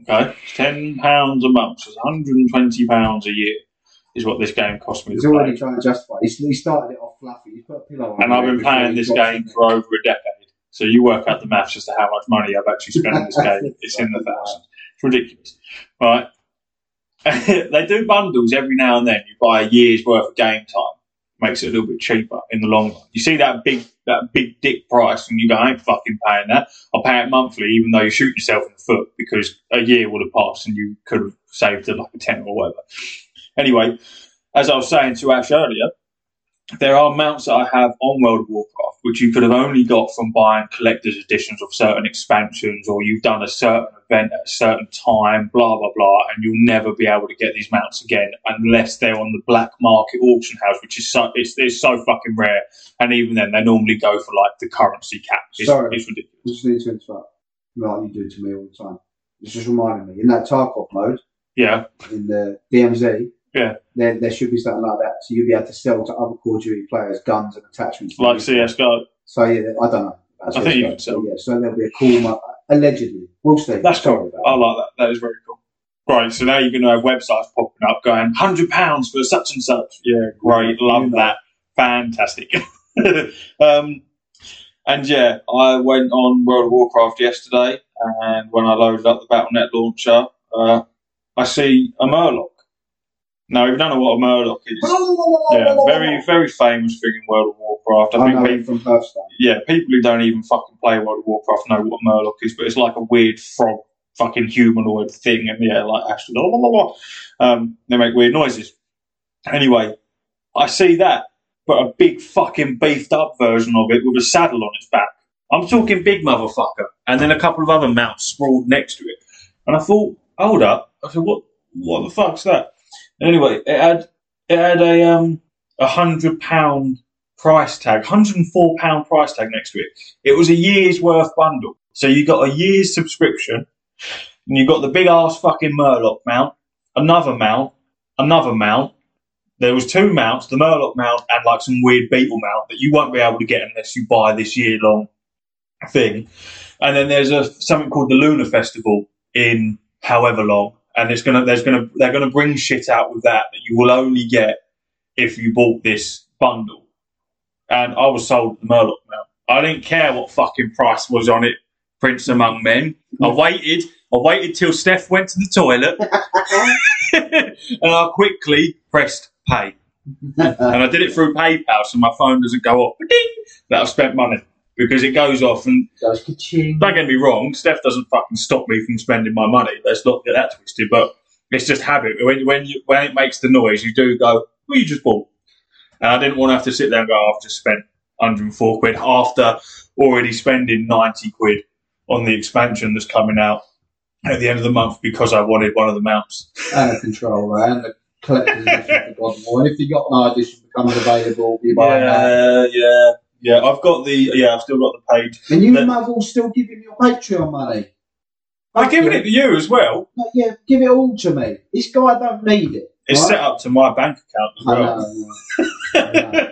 Okay, it's ten pounds a month. So it's one hundred and twenty pounds a year is what this game cost me He's already play. trying to justify. He, he started it off fluffy. He's put a pillow on. And I've been playing this game for over a decade. So you work out the maths as to how much money I've actually spent on this game. It's in the thousands. It's ridiculous, right? they do bundles every now and then. You buy a year's worth of game time, makes it a little bit cheaper in the long run. You see that big that big dick price, and you go, I ain't fucking paying that. I'll pay it monthly, even though you shoot yourself in the foot because a year would have passed and you could have saved it like a tenner or whatever. Anyway, as I was saying to Ash earlier, there are mounts that I have on World of Warcraft, which you could have only got from buying collector's editions of certain expansions, or you've done a certain event at a certain time, blah blah blah, and you'll never be able to get these mounts again unless they're on the black market auction house, which is so it's, it's so fucking rare. And even then, they normally go for like the currency cap. It's, Sorry. it's ridiculous. I just need to interrupt. Like you do to me all the time. It's just reminding me in that Tarkov mode Yeah, in the DMZ. Yeah. There, there should be something like that, so you'll be able to sell to other Call of Duty players guns and attachments. like CS:GO. So yeah, I don't know. I think you can sell. but Yeah, so there'll be a cool mo- allegedly. We'll see. That's cool. about I like that. That is very cool. Right, so now you're going to have websites popping up going hundred pounds for such and such. Yeah, great, love know. that, fantastic. um, and yeah, I went on World of Warcraft yesterday, and when I loaded up the BattleNet launcher, uh, I see a Murloc. Now, if you don't know what a Murloc is, yeah, very very famous thing in World of Warcraft. I I think people from Hearthstone. yeah, people who don't even fucking play World of Warcraft know what a Murloc is, but it's like a weird frog, fucking humanoid thing in the air, like Ashton. Blah, blah, blah, blah. Um, they make weird noises. Anyway, I see that, but a big fucking beefed up version of it with a saddle on its back. I'm talking big motherfucker, and then a couple of other mounts sprawled next to it. And I thought, hold up. I said, what? What the fuck's that? Anyway, it had it had a um a hundred pound price tag, hundred and four pound price tag next to it. It was a year's worth bundle. So you got a year's subscription, and you got the big ass fucking Murloc mount, another mount, another mount. There was two mounts, the Murloc mount and like some weird beetle mount that you won't be able to get unless you buy this year long thing. And then there's a something called the Lunar Festival in however long, and it's gonna there's gonna they're gonna bring shit out with that that you will only get if you bought this bundle. And I was sold the Murloc mount. I didn't care what fucking price was on it, Prince Among Men. I waited. I waited till Steph went to the toilet, and I quickly pressed pay. And I did it through PayPal, so my phone doesn't go off. That I've spent money because it goes off. And Goes ka-ching. don't get me wrong, Steph doesn't fucking stop me from spending my money. Let's not get that twisted. But it's just habit. When when you when it makes the noise, you do go, "Well, you just bought." And I didn't want to have to sit there and go, oh, "I've just spent 104 quid," after already spending 90 quid on the expansion that's coming out at the end of the month because I wanted one of the mounts. and a controller and the collector's edition for God of War. And if you got Jötnar edition becomes available, you buy that. Yeah, yeah, yeah. I've got the yeah. I've still got the page. And you might as still giving him your Patreon money. I'm giving it to you as well. Like, yeah, give it all to me. This guy don't need it. It's right? set up to my bank account as I well. know, I know.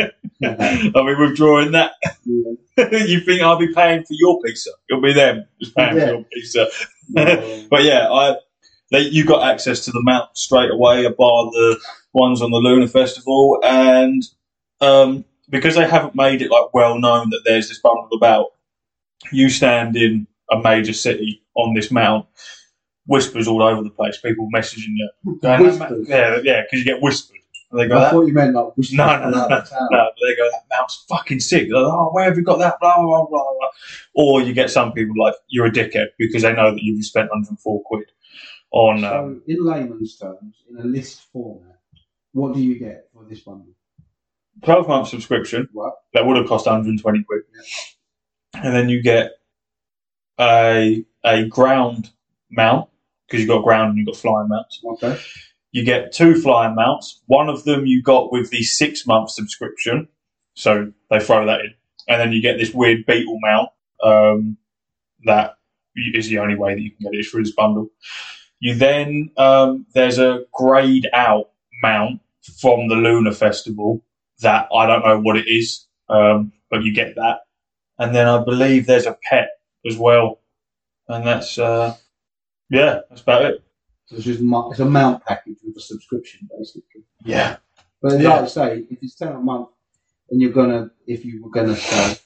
I know. I'll be withdrawing that. Yeah. you think I'll be paying for your pizza? You'll be them paying Yeah. for your pizza. No. But yeah, I they, you got access to the mount straight away, bar the ones on the Lunar Festival, and um, because they haven't made it like well known that there's this bundle about, you stand in a major city on this mount, whispers all over the place, people messaging you, going, yeah, yeah, because you get whispered. And they go, I "That thought you meant like whispers no, no, no, no, no. They go, that mount's fucking sick. Like, oh, where have you got that? Blah, blah, blah, blah. Or you get some people like, you're a dickhead because they know that you've spent 104 quid on. So, Um, in layman's terms, in a list format, what do you get for this bundle? 12 month subscription Right. that would have cost 120 quid. And then you get a, a ground mount because you've got ground and you've got flying mounts. Okay. You get two flying mounts. One of them you got with the six month subscription. So they throw that in. And then you get this weird beetle mount um, that is the only way that you can get it is through this bundle. You then, um, there's a grayed out mount from the Lunar Festival that I don't know what it is, um, but you get that. And then I believe there's a pet as well. And that's, uh, yeah, that's about it. So it's just it's a mount package with a subscription, basically. Yeah. But Yeah. like I say, if it's ten a month, and you're gonna, if you were gonna stay,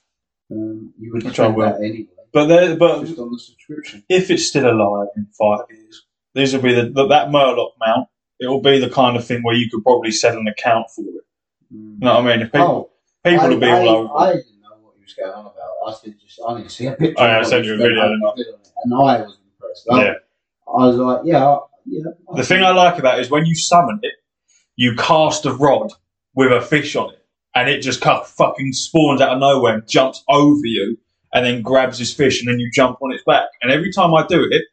um, you would Which I spend will. that anyway, But there, but just on the subscription. if it's still alive in five years, these will be the, the that Murloc mount. It will be the kind of thing where you could probably set an account for it. Mm. You know what I mean? If people, oh, people I, will be I, all over. I didn't know what he was going on about. I said, just I didn't see a picture. Oh, yeah, I sent you a video, going on, and I was impressed. I, yeah. I was like, yeah, yeah. The thing I like about it is when you summon it, you cast a rod with a fish on it, and it just cut, fucking spawns out of nowhere and jumps over you, and then grabs this fish, and then you jump on its back. And every time I do it,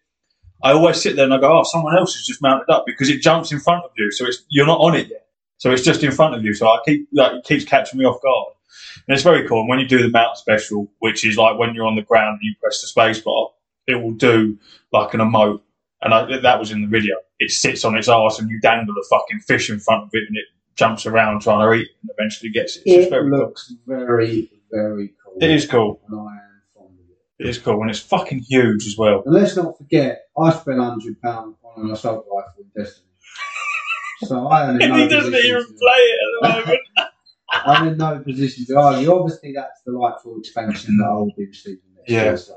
I always sit there and I go, "Oh, someone else has just mounted up," because it jumps in front of you, so it's you're not on it yet, so it's just in front of you. So I keep like it keeps catching me off guard, and it's very cool. And when you do the mount special, which is like when you're on the ground and you press the space bar, it will do like an emote and I, that was in the video. It sits on its arse and you dangle a fucking fish in front of it and it jumps around trying to eat and eventually gets it. It's just It very cool. looks very, very cool. It is cool. And I am fond of it. It is cool and it's fucking huge as well. And let's not forget, I spent hundred pounds on an assault rifle in Destiny. So I am in no he doesn't position even to- play it at the moment. I'm in no position to argue. Obviously, that's the Lightfall expansion that I will be receiving next Yeah. year. So.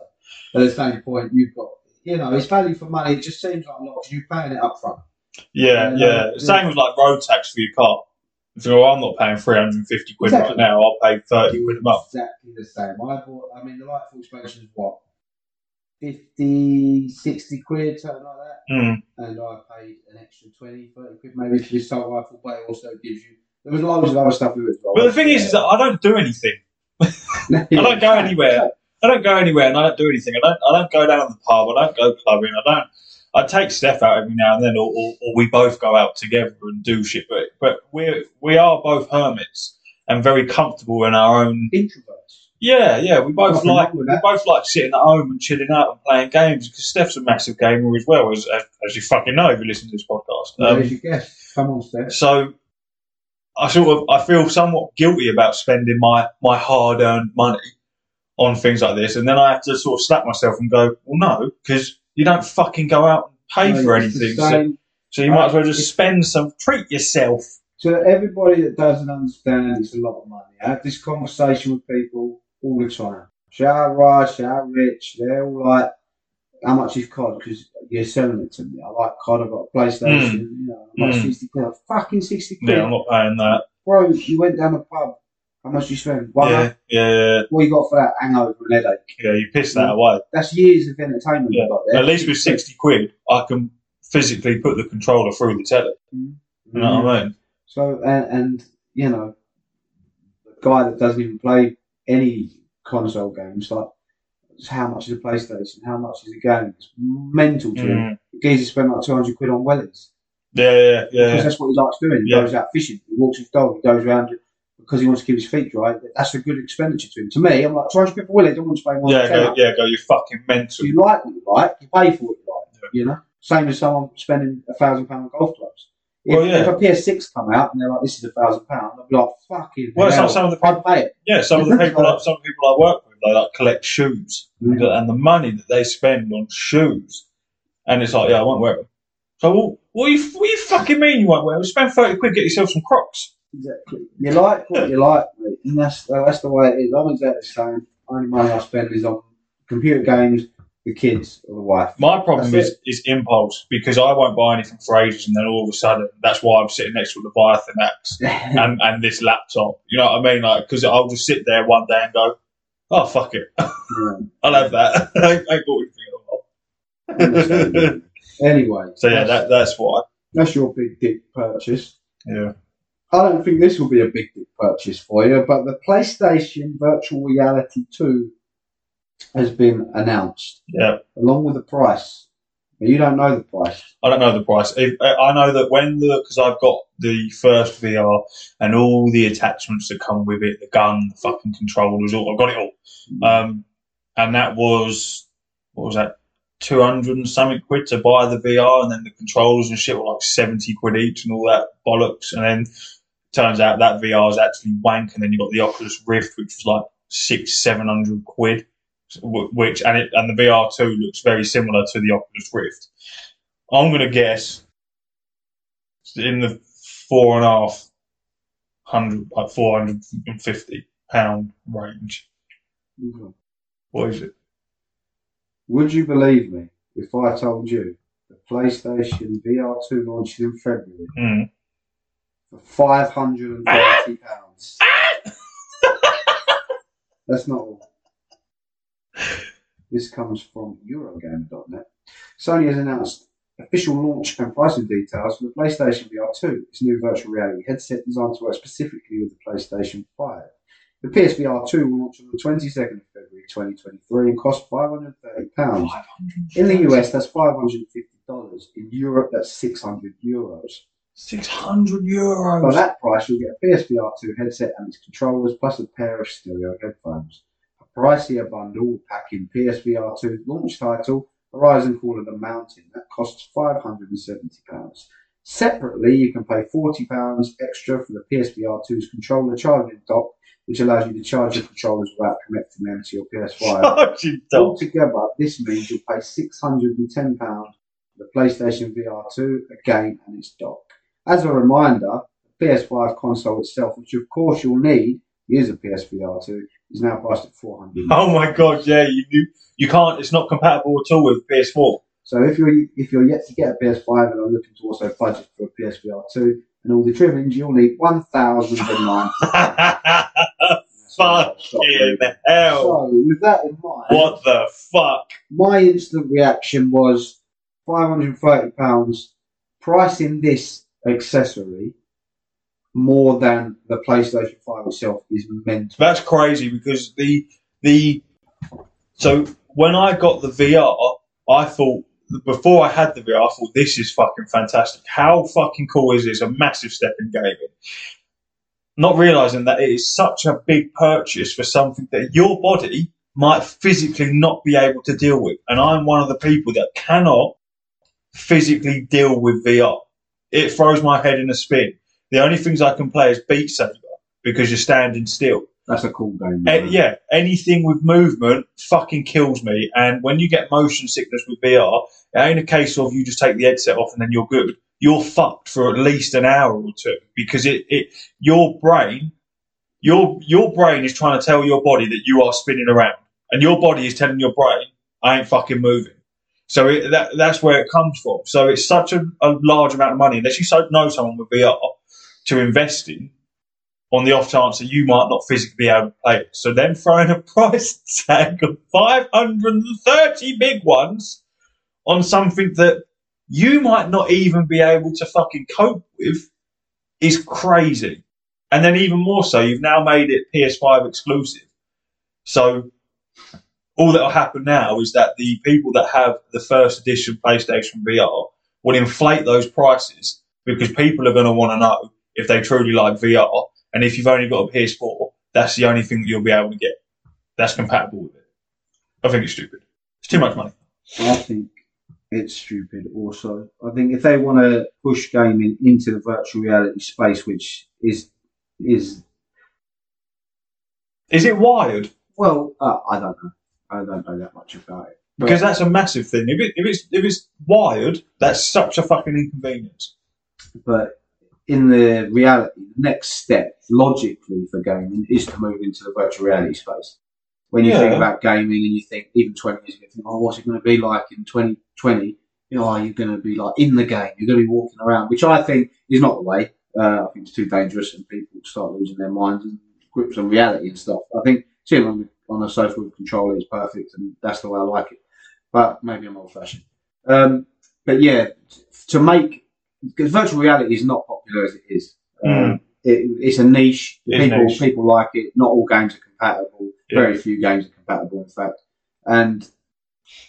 But at the same point, you've got, you know, it's value for money. It just seems like a lot because you're paying it up front. yeah, Yeah, yeah. no, Same with like road tax for your car. If you're, I'm not paying 350 quid Exactly. right now, I'll pay 30 quid a month. Exactly the same. I bought, I mean, the Lightfall expansion is what? 50, 60 quid, something like that. Mm. And I paid an extra 20, 30 quid maybe for this assault rifle, but it also gives you. There was loads of other stuff with it well. But the thing is, is that I don't do anything. I don't go anywhere. I don't go anywhere and I don't do anything. I don't. I don't go down to the pub. I don't go clubbing. I don't. I take Steph out every now and then, or, or, or we both go out together and do shit. But but we we are both hermits and very comfortable in our own. Introverts. Yeah, yeah. We both Nothing like we both like sitting at home and chilling out and playing games because Steph's a massive gamer as well as as, as you fucking know if you listen to this podcast. Um, There's your guess. Come on, Steph. so I sort of I feel somewhat guilty about spending my my hard earned money on things like this, and then I have to sort of slap myself and go, well, no, because you don't fucking go out and pay No, for anything, so, so you might as well just spend some, treat yourself. So everybody that doesn't understand, it's a lot of money. I have this conversation with people all the time. Shout Raj, shout Rich, they're all like, how much is COD? Because you're selling it to me. I like COD, I've got a PlayStation, you know, I'm like Mm. 60 quid. Fucking 60 quid. Yeah, I'm not paying that. Bro, you went down the pub. How much you spend? One Yeah, yeah, yeah, What you got for that? Hangover and headache. yeah. You piss that away. That's years of entertainment Yeah. you got there. At least with sixty quid, I can physically put the controller through the telly. You know what I mean? So and, and you know, the guy that doesn't even play any console games, like how much is a PlayStation? How much is a game? It's mental to him. Mm. The geezer spent like two hundred quid on wellies Yeah, yeah, yeah. because yeah. that's what he likes doing. He Yeah. goes out fishing. He walks his dog. He goes around because he wants to keep his feet dry. That's a good expenditure to him. To me, I'm like hundred quid for wellies. I don't want to spend more Yeah, go, yeah, go. You're fucking mental. you like what you like. You pay for what you like. You know, same as someone spending a thousand pound on golf clubs. If, Well, yeah. if a PS6 come out and they're like, "This is a thousand pound," I'd be like, "Fucking Well, hell, some- some of the I'd pay it." Yeah, some of the people, I- some people I work with, they like collect shoes, Mm. and the money that they spend on shoes, and it's like, yeah, I won't wear them. So what, what, you, what you fucking mean you won't wear? them? Spend 30 quid, get yourself some Crocs. Exactly. You like what you like, and that's that's the way it is. I'm exactly the same. Only money I spend is on computer games, the kids, or the wife. My problem That's is, is impulse because I won't buy anything for ages and then all of a sudden, that's why I'm sitting next to a Leviathan X and, and this laptop. You know what I mean? Like, because I'll just sit there one day and go, oh, fuck it. I'll have that. I ain't bought anything in a while. anyway, so yeah, that's, that, that's why. that's your big dick purchase. Yeah. I don't think this will be a big dick purchase for you, but the PlayStation Virtual Reality 2 has been announced, Yeah. along with the price. But you don't know the price. I don't know the price. If, I know that when the because I've got the first VR and all the attachments that come with it, the gun, the fucking controllers, all I've got it all. Um, and that was what was that, two hundred and something quid to buy the VR, and then the controllers and shit were like seventy quid each, and all that bollocks. And then turns out that VR is actually wank, and then you got the Oculus Rift, which was like six, seven hundred quid. Wh- Which and it and the VR two looks very similar to the Oculus Rift. I'm gonna guess in the four and a half hundred, like four hundred and fifty pound range. Mhm. What is it? Would you believe me if I told you the PlayStation VR 2 launches in February Mm. for five hundred and thirty pounds? That's not all. This comes from Eurogamer.net. Sony has announced official launch and pricing details for the PlayStation VR 2, its new virtual reality headset designed to work specifically with the PlayStation 5. The PSVR 2 will launch on the 22nd of February 2023 and cost £530. In the US, that's $550. In Europe, that's 600 euros. Six hundred euros. For that price, you'll get a PSVR 2 headset and its controllers, plus a pair of stereo headphones. A pricier bundle packing PSVR 2 launch title, Horizon Call of the Mountain, that costs £570. Separately, you can pay £40 extra for the PSVR 2's controller charging dock, which allows you to charge your controllers without connecting them to your PS5. Charging dog. Altogether, this means you'll pay £610 for the PlayStation VR 2, a game, and its dock. As a reminder, the PS5 console itself, which of course you'll need, is a PSVR 2, is now priced at 400 Oh my god, yeah, you you, you can't. It's not compatible at all with PS4. So if you're if you're yet to get a PS5 and are looking to also budget for a PSVR 2 and all the trimmings, you'll need 1,009. Fucking hell! So with that in mind, What the fuck? my instant reaction was £530 pricing this accessory more than the PlayStation 5 itself is meant That's crazy because the the so when I got the VR, I thought before I had the VR, I thought this is fucking fantastic. How fucking cool is this? A massive step in gaming. Not realizing that it is such a big purchase for something that your body might physically not be able to deal with. And I'm one of the people that cannot physically deal with VR. It throws my head in a spin. The only things I can play is Beat Saber because you're standing still. That's a cool game. Eh, yeah, anything with movement fucking kills me. And when you get motion sickness with VR, it ain't a case of you just take the headset off and then you're good. You're fucked for at least an hour or two because it, it your brain, your your brain is trying to tell your body that you are spinning around, and your body is telling your brain, "I ain't fucking moving." So it, that that's where it comes from. So it's such a, a large amount of money unless you so, know someone with VR to invest in on the off chance that you might not physically be able to play it. So then throwing a price tag of 530 big ones on something that you might not even be able to fucking cope with is crazy. And then even more so, you've now made it PS5 exclusive. So all that will happen now is that the people that have the first edition PlayStation VR will inflate those prices because people are going to want to know if they truly like VR. And if you've only got a PS4, that's the only thing that you'll be able to get that's compatible with it. I think it's stupid. It's too much money. I think it's stupid also. I think if they want to push gaming into the virtual reality space, which is is Is it wired? well, uh, I don't know. I don't know that much about it. because that's a massive thing. If, it, if it's if it's wired, that's such a fucking inconvenience. But in the reality, the next step, logically for gaming, is to move into the virtual reality space. When you think about gaming and you think, even 20 years ago, you think, oh, what's it going to be like in 2020? You know, oh, you're going to be like in the game, you're going to be walking around, which I think is not the way. Uh, I think it's too dangerous and people start losing their minds and grips on reality and stuff. I think sitting on, on a sofa with controller is perfect and that's the way I like it. But maybe I'm old fashioned. Um, but yeah, to make because virtual reality is not popular as it is. Um, it, it's a niche. It people niche. people like it. Not all games are compatible. Yeah. Very few games are compatible, in fact. And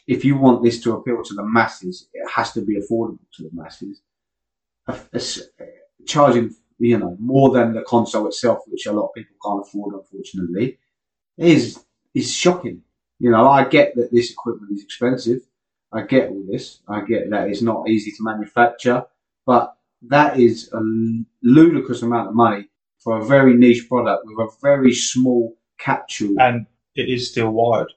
if you want this to appeal to the masses, it has to be affordable to the masses. A- a s- charging, you know, more than the console itself, which a lot of people can't afford, unfortunately, is is shocking. You know, I get that this equipment is expensive. I get all this. I get that it's not easy to manufacture, but that is a ludicrous amount of money for a very niche product with a very small capsule. And it is still wired.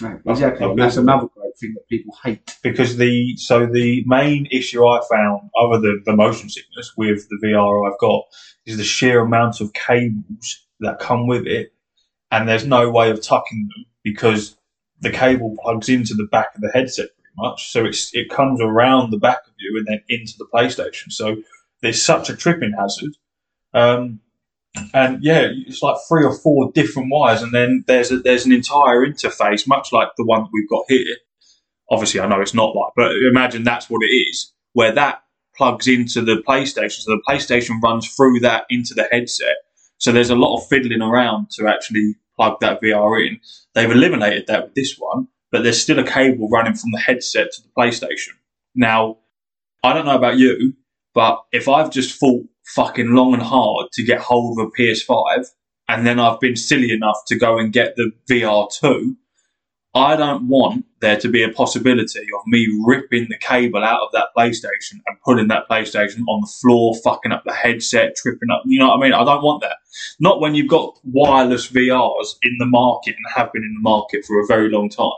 Right, exactly. I've that's another great thing that people hate. because the so the main issue I found, other than the motion sickness with the VR I've got, is the sheer amount of cables that come with it, and there's no way of tucking them because the cable plugs into the back of the headset much, so it's it comes around the back of you and then into the PlayStation. So there's such a tripping hazard. Um, and yeah, it's like three or four different wires, and then there's a, there's an entire interface, much like the one that we've got here, obviously I know it's not like, but imagine that's what it is, where that plugs into the PlayStation. So the PlayStation runs through that into the headset. So there's a lot of fiddling around to actually plug that VR in. They've eliminated that with this one, but there's still a cable running from the headset to the PlayStation. Now, I don't know about you, but if I've just fought fucking long and hard to get hold of a PS5, and then I've been silly enough to go and get the VR2, I don't want there to be a possibility of me ripping the cable out of that PlayStation and putting that PlayStation on the floor, fucking up the headset, tripping up. You know what I mean? I don't want that. Not when you've got wireless VRs in the market and have been in the market for a very long time.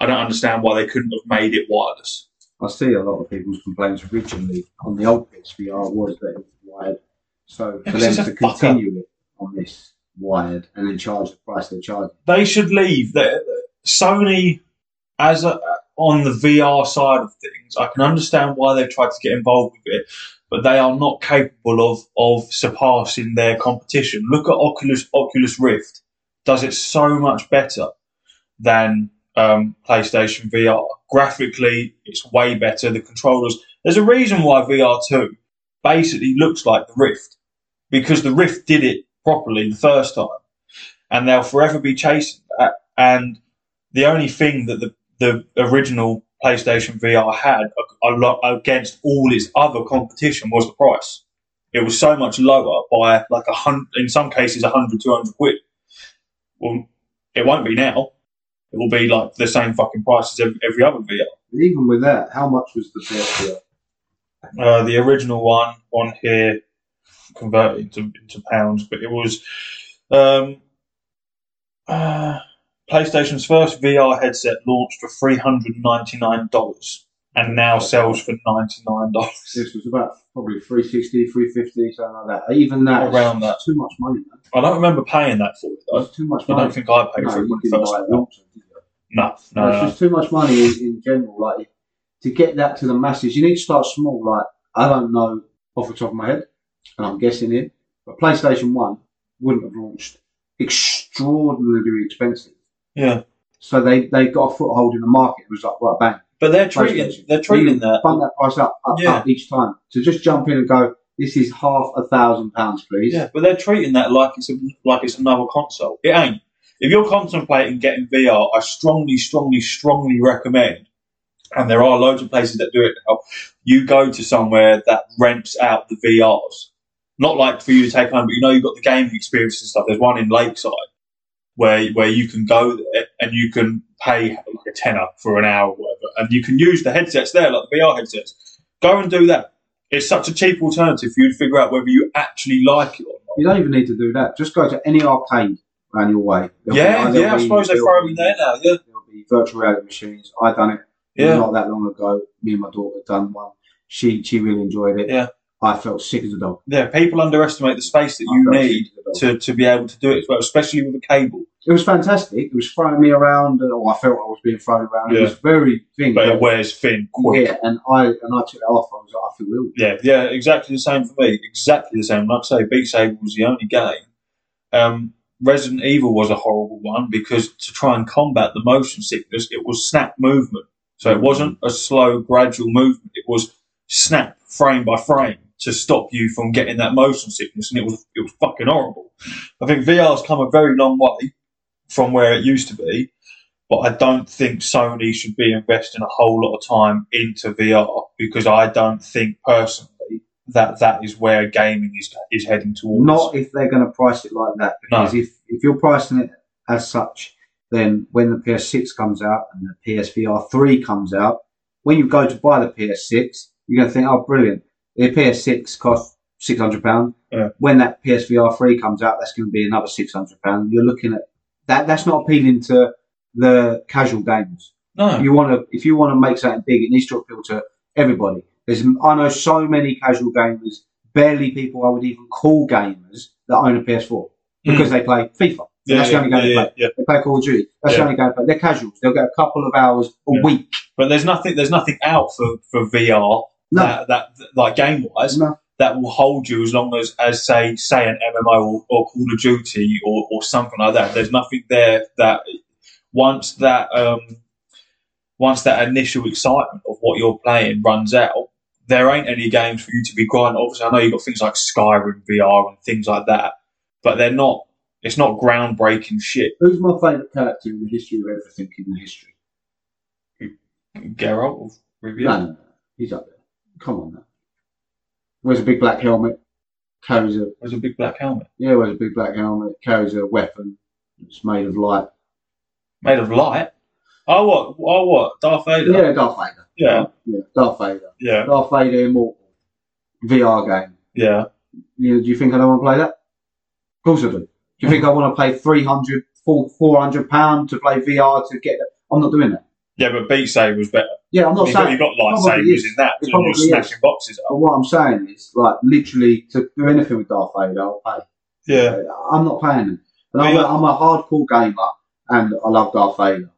I don't understand why they couldn't have made it wireless. I see a lot of people's complaints originally on the old PSVR was that it was wired. So for them to fucker. continue it on this wired and then charge the price they charge. They should leave. Sony, as a, on the VR side of things, I can understand why they've tried to get involved with it, but they are not capable of of surpassing their competition. Look at Oculus Oculus Rift, does it so much better than um, PlayStation VR. Graphically, it's way better. The controllers. There's a reason why VR two basically looks like the Rift because the Rift did it properly the first time, and they'll forever be chasing that. And the only thing that the the original PlayStation VR had a, a against all its other competition was the price. It was so much lower by like a hundred, in some cases, a hundred, two hundred quid. Well, it won't be now. It will be like the same fucking price as every, every other VR. Even with that, how much was the PSVR? Uh, the original one on here converted into, into pounds, but it was um, uh, PlayStation's first VR headset launched for three hundred ninety nine dollars and now sells for ninety nine dollars. This was about probably 360, 350, something like that. Even that, Around that. too much money, man. I don't remember paying that for it though. That's too much I don't think I paid no, for it when it first buy came it out. auction, did you? No, no, No, it's no. just too much money in, in general. Like to get that to the masses, you need to start small. Like I don't know off the top of my head, and I'm guessing it, but PlayStation One wouldn't have launched extraordinarily expensive. Yeah, So they, they got a foothold in the market. It was like right bang, but they're treating they're treating that. bump that price up, up, Yeah. up each time. To just jump in and go, this is half a thousand pounds, please. Yeah, but they're treating that like it's a, like it's another console. It ain't. If you're contemplating getting VR, I strongly, strongly, strongly recommend, and there are loads of places that do it now. You go to somewhere that rents out the VRs, not like for you to take home, but you know you've got the gaming experience and stuff. There's one in Lakeside where where you can go there and you can pay like a tenner for an hour or whatever, and you can use the headsets there, like the VR headsets. Go and do that. It's such a cheap alternative for you to figure out whether you actually like it or not. You don't even need to do that. Just go to any arcade around your way. There'll Yeah, be- yeah, I suppose they throw them in there now, yeah. There'll be virtual reality machines. I've done it Yeah. not that long ago. Me and my daughter done one. She she really enjoyed it. Yeah. I felt sick as a dog. Yeah, people underestimate the space that I you need sick as a dog. to, to be able to do it as well, especially with a cable. It was fantastic. It was throwing me around. Or I felt I was being thrown around. It was very thing. But it wears thin quick. yeah, and I and I took it off. I was like, I feel ill. Yeah, yeah, exactly the same for me. Exactly the same. Like I say, Beat Saber was the only game. Um, Resident Evil was a horrible one because to try and combat the motion sickness, it was snap movement. So it wasn't a slow, gradual movement. It was snap frame by frame to stop you from getting that motion sickness, and it was it was fucking horrible. I think VR's come a very long way from where it used to be, but I don't think Sony should be investing a whole lot of time into VR because I don't think personally that that is where gaming is is heading towards. Not if they're going to price it like that. Because if, if you're pricing it as such, then when the PS6 comes out and the PSVR 3 comes out, when you go to buy the PS6, you're going to think, oh, brilliant. The PS6 costs £600. Yeah. When that PSVR 3 comes out, that's going to be another £600. You're looking at that. That's not appealing to the casual gamers. no, you want to if you want to make something big, it needs to appeal to everybody. There's I know so many casual gamers, barely people I would even call gamers that own a PS4 mm. because they play FIFA. yeah, that's the only game yeah, they play. yeah. They play Call of Duty. That's Yeah. the only game they play. They're casuals. They'll get a couple of hours a Yeah. week. But there's nothing there's nothing out for for VR No, that, that like game wise no. That will hold you as long as as say say an MMO or, or Call of Duty or, or something like that. There's nothing there that once that um once that initial excitement of what you're playing runs out, there ain't any games for you to be grinding. Obviously, I know you've got things like Skyrim VR and things like that, but they're not. It's not groundbreaking shit. Who's my favourite character in the history of everything in the history? Geralt of Rivia. No. He's up there. Come on now. Wears a big black helmet. Carries a There's a big black helmet yeah, wears a big black helmet. Carries a weapon. It's made of light. made of light. Oh what? Oh what? Darth Vader. Yeah, Darth Vader. yeah, Yeah, Darth Vader. yeah, Darth Vader Immortal VR game. yeah. You, do you think I don't want to play that? Of course I do. Do you think I want to pay 300, 400 pounds to play VR to get that? I'm not doing that. Yeah, but Beat Saber was better. Yeah, I'm not You got, saying. you've got lightsabers in that, It and probably you're is. boxes up. But what I'm saying is, like, literally, to do anything with Darth Vader, I'll pay. Yeah, I'm not paying him. And I'm, a, I'm a hardcore gamer, and I love Darth Vader.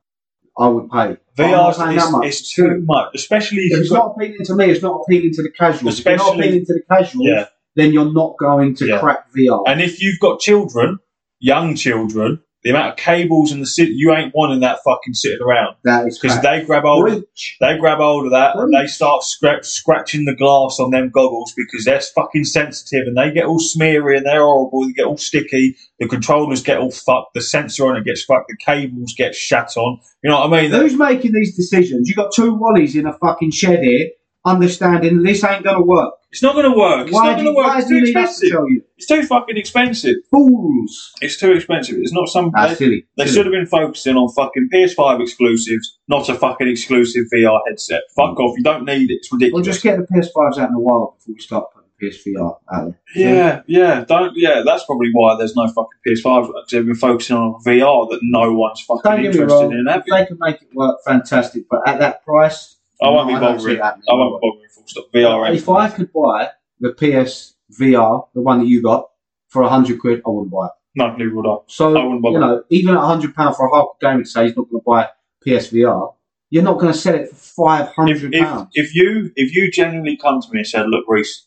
I would pay. But I'm not VR is, too much, especially if If you've it's got, not appealing to me, it's not appealing to the casuals. If you're not appealing to the casuals, yeah. then you're not going to Yeah. crack VR. And if you've got children, young children, the amount of cables in the city, you ain't wanting that fucking sitting around that is because they grab hold. Breach. They grab hold of that and they start scra- scratching the glass on them goggles because they're fucking sensitive and they get all smeary and they're horrible. They get all sticky. The controllers get all fucked. The sensor on it gets fucked. The cables get shat on. You know what I mean? Who's making these decisions? You got two Wallies in a fucking shed here, understanding this ain't going to work. It's not going to work. It's why not going to work. It's too to expensive. tell you? It's too fucking expensive. Fools. It's too expensive. It's not some. That's they silly. they Silly. should have been focusing on fucking PS5 exclusives, not a fucking exclusive VR headset. Fuck off. You don't need it. It's We'll ridiculous. just get the PS5s out in the wild before we start putting PSVR out there. Yeah, yeah, don't. Yeah, that's probably why there's no fucking PS5s because they've been focusing on VR that no one's fucking Don't get me interested in having. they can make it work, fantastic. But at that price, I won't be no, don't bothering. I won't be bothering. Full stop. VR. If. I could buy the PS VR, the one that you got, for a hundred quid, I wouldn't buy it. no, neither would I. So I wouldn't bother. you know, even at a hundred pound for a gamer to say he's not going to buy PSVR, you're not going to sell it for five hundred hundred if pounds. if you if you genuinely come to me and said, "Look, Reese,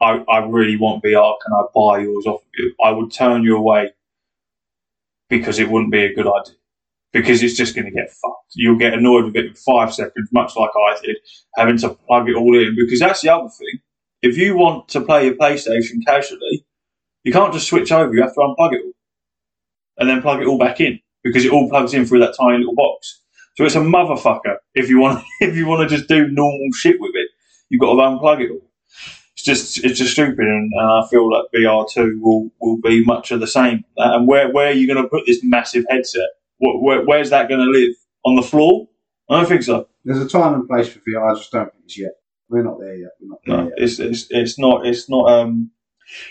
I, I really want VR. Can I buy yours off of you?" I would turn you away because it wouldn't be a good idea. Because it's just going to get fucked. You'll get annoyed with it in five seconds, much like I did, having to plug it all in. Because that's the other thing. If you want to play your PlayStation casually, you can't just switch over. You have to unplug it all and then plug it all back in because it all plugs in through that tiny little box. So it's a motherfucker if you want if you want to just do normal shit with it. You've got to unplug it all. It's just it's just stupid, and, and I feel like VR two will will be much of the same. And where where are you going to put this massive headset? Where, where, where's that going to live on the floor? I don't think so. There's a time and place for VR. I just don't think it's yet. We're not there yet. We're not there No, yet. it's it's it's not it's not um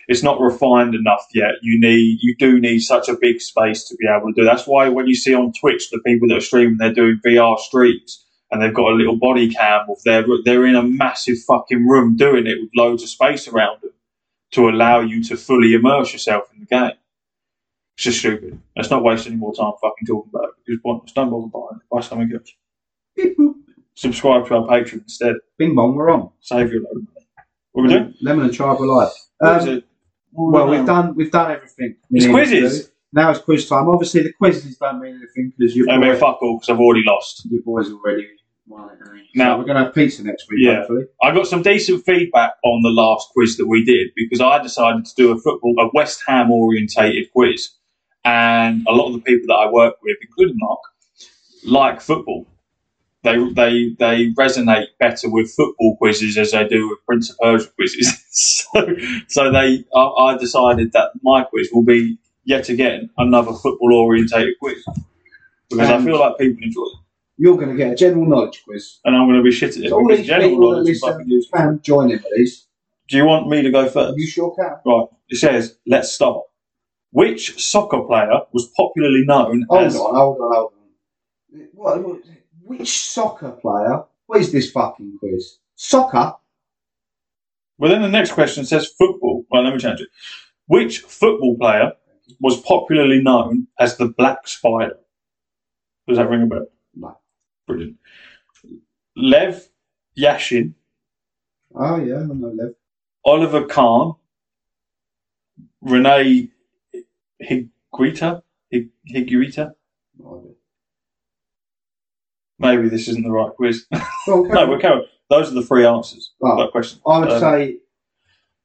it's not refined enough yet. You need you do need such a big space to be able to do. That's why when you see on Twitch the people that are streaming, they're doing VR streams and they've got a little body cam of their they're in a massive fucking room doing it with loads of space around them to allow you to fully immerse yourself in the game. It's just stupid. Let's not waste any more time fucking talking about it because pointless. Don't bother buying it. Buy something else. Beep, boop. Subscribe to our Patreon instead. Bing bong, we're on. Save your load of money. What are we doing? Lemon and Tribe Alive. What is Um, it? well, we've done we've done everything. we It's quizzes. Now it's quiz time. Obviously, the quizzes don't mean anything because your, I mean, fuck all because I've already lost. your boys already won it. Now- so we're going to have pizza next week, Yeah. hopefully. I got some decent feedback on the last quiz that we did because I decided to do a football, a West Ham orientated quiz, and a lot of the people that I work with, including Mark, like football. They they they resonate better with football quizzes as they do with Prince of Persia quizzes. so so they I, I decided that my quiz will be yet again another football orientated quiz because I feel like people enjoy it, You're going to get a general knowledge quiz. and I'm going to be shit at it So all these general people knowledge is listen can join in please. Do you want me to go first? You sure can. Right. It says, let's start. Which soccer player was popularly known Hold as. on, hold on, hold on. What, what, which soccer player? What is this fucking quiz? Soccer? Well, then the next question says football. Well, let me change it. Which football player was popularly known as the Black Spider? Does that ring a bell? No. Brilliant. Lev Yashin, Oh, yeah, I know Lev. Oliver Kahn, René Higuita, Hig- Higuita. Maybe this isn't the right quiz. Well, no, we're carrying. Those are the three answers. Oh. That question. I would Um, say,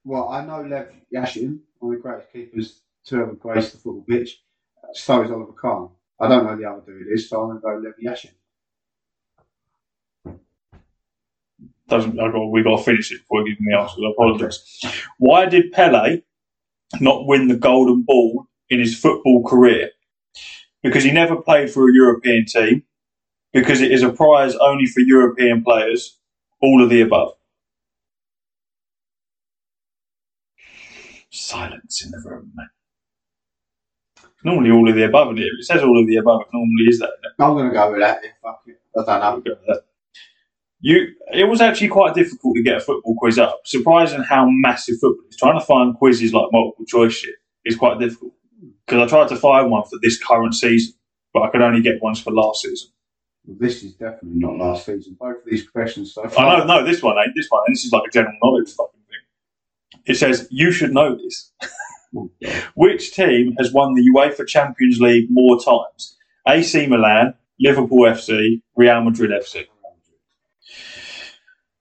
well, I know Lev Yashin, one of the greatest keepers to ever grace the football pitch. So is Oliver Kahn. I don't know the other dude is, so I'm going to go Lev Yashin. doesn't I got we got to finish it before giving the answers. I apologise. Why did Pele not win the Golden Ball in his football career? Because he never played for a European team. Because it is a prize only for European players. All of the above. Silence in the room. Normally, all of the above here. It says all of the above. It normally is that. I'm going to go with that. Fuck it. I don't know. go with that. You, it was actually quite difficult to get a football quiz up. Surprising how massive football is. Trying to find quizzes like multiple choice shit is quite difficult. Because I tried to find one for this current season, but I could only get ones for last season. This is definitely not last season. Both of these questions so far. I know, no, this one ain't. This one, this is like a general knowledge fucking thing. It says you should know this. Which team has won the UEFA Champions League more times? AC Milan, Liverpool FC, Real Madrid FC.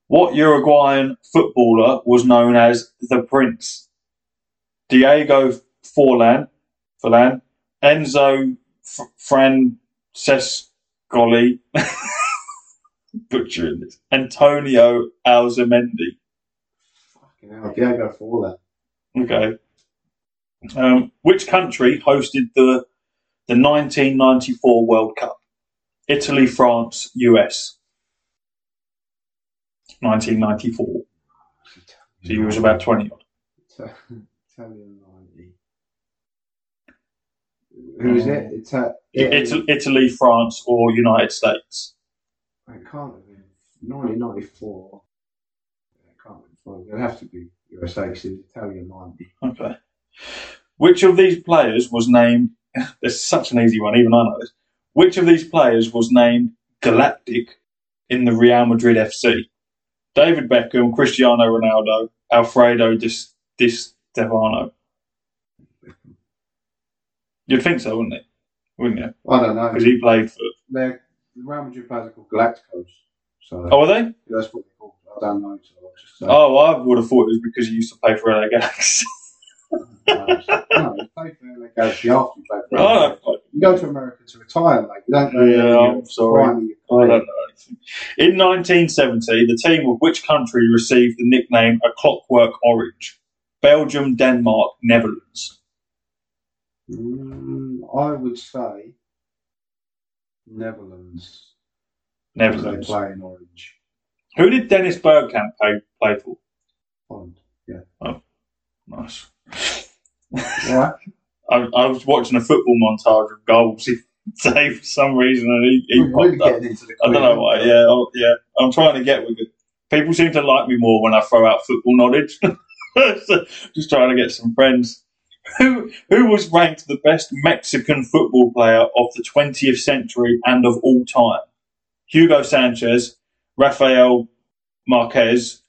What Uruguayan footballer was known as the Prince? Diego Forlan, Forlan, Enzo F- Francescoli, butchering this, Antonio Alzamendi. Fucking hell, Diego for all that. Okay. Um, which country hosted the the 1994 World Cup? Italy, France, US. 1994. So you was about 20 odd. Italian 90. Who is it? Um, it's a, Italy, Italy, France, or United States. It can't have been 1994. It can't. It'll have to be USA because it's Italian 90. Okay. Which of these players was named? It's such an easy one, even I know this. Which of these players was named Galactic in the Real Madrid FC? David Beckham, Cristiano Ronaldo, Alfredo Di, Di Stefano. You'd think so, wouldn't it? Wouldn't you? I don't know. Because he played for. They're, the Real Madrid players are called Galacticos. So Oh, are they? that's what they're called. I don't know. So I'll just say. Oh, I would have thought it was because he used to play for LA Galaxy. no, you play for LA Galaxy after you play for oh, LA. You go to America to retire, mate. You don't go Yeah, I'm sorry. prime of your I don't know anything. In 1970, the team of which country received the nickname A Clockwork Orange? Belgium, Denmark, Netherlands. Mm, I would say Netherlands. They Netherlands. play in orange. Who did Dennis Bergkamp play, play for? Holland. No. Nice. Right? I, I was watching a football montage of goals today for some reason, and he, he really popped up. into the I don't know why. Yeah, oh, yeah. I'm trying to get with it. People seem to like me more when I throw out football knowledge. So, Just trying to get some friends. Who who was ranked the best Mexican football player of the 20th century and of all time? Hugo Sanchez, Rafael Marquez.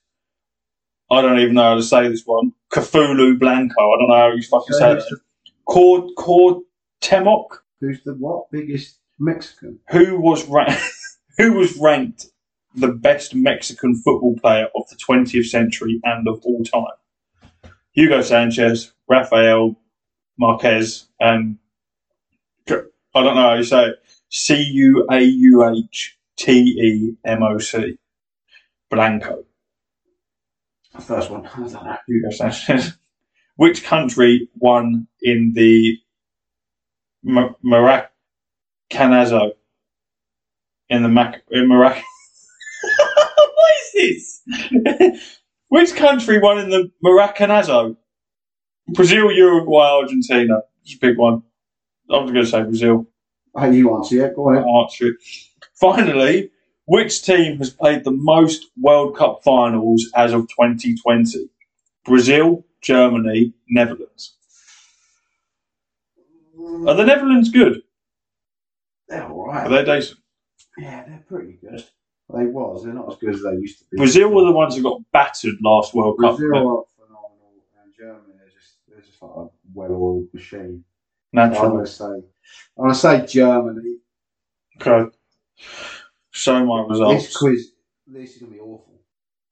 I don't even know how to say this one. Cthulhu Blanco. I don't know how you fucking say the, Cord Cord Temoc. who's the what? Biggest Mexican? who was ranked who was ranked the best Mexican football player of the 20th century and of all time? Hugo Sanchez, Rafael Marquez, um, and I don't know how you say it. C U A U H T E M O C. Blanco. First one. I don't know. Which country won in the Maracanazo? In the Mac in Marac. what is this? Which country won in the Maracanazo? Brazil, Uruguay, Argentina. Just a big one. I'm going to say Brazil. Hey, you answer, yeah? Go ahead. I'll answer it. Finally, which team has played the most World Cup finals as of 2020? Brazil, Germany, Netherlands. Are the Netherlands good? They're all right. Are they decent? Yeah, they're pretty good. They was. They're not as good as they used to be. Brazil were the ones that got battered last World Cup. Brazil are phenomenal, and Germany are just they're just like a well-oiled machine. I'm gonna say, I'm gonna say Germany. Okay. Show my results. This quiz, this is gonna be awful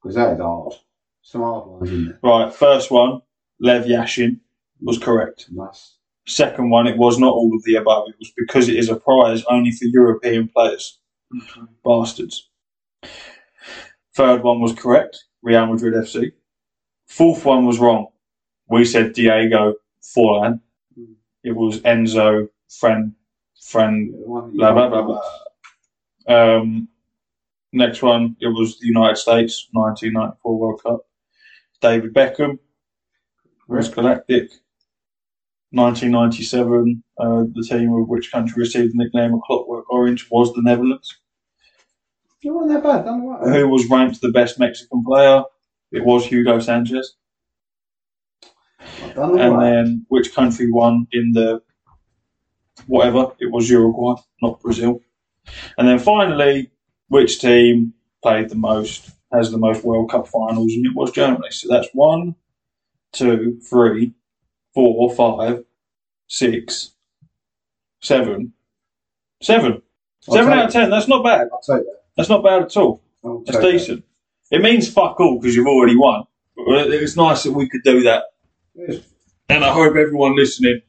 because that is hard. Some hard ones in there. Right, first one, Lev Yashin was correct. Nice. Second one, it was not all of the above. It was because it is a prize only for European players. Mm-hmm. Bastards. Third one was correct. Real Madrid FC. Fourth one was wrong. We said Diego Forlan. Mm. It was Enzo Fran Fran The one that you blah blah blah blah. Um, next one, it was the United States 1994 World Cup. David Beckham was Galactic. 1997, uh, the team of which country received the nickname of Clockwork Orange was the Netherlands. You weren't that bad. Done all right. Who was ranked the best Mexican player? It was Hugo Sanchez. And right. then which country won in the whatever? It was Uruguay, not Brazil. And then finally, which team played the most, has the most World Cup finals? And it was Germany. So that's one, two, three, four, five, six, seven, seven. Seven out of ten. That's not bad. I'll take that. That's not bad at all. That's take that. decent. It means fuck all because you've already won. But It's nice that we could do that. Yes. And I hope everyone listening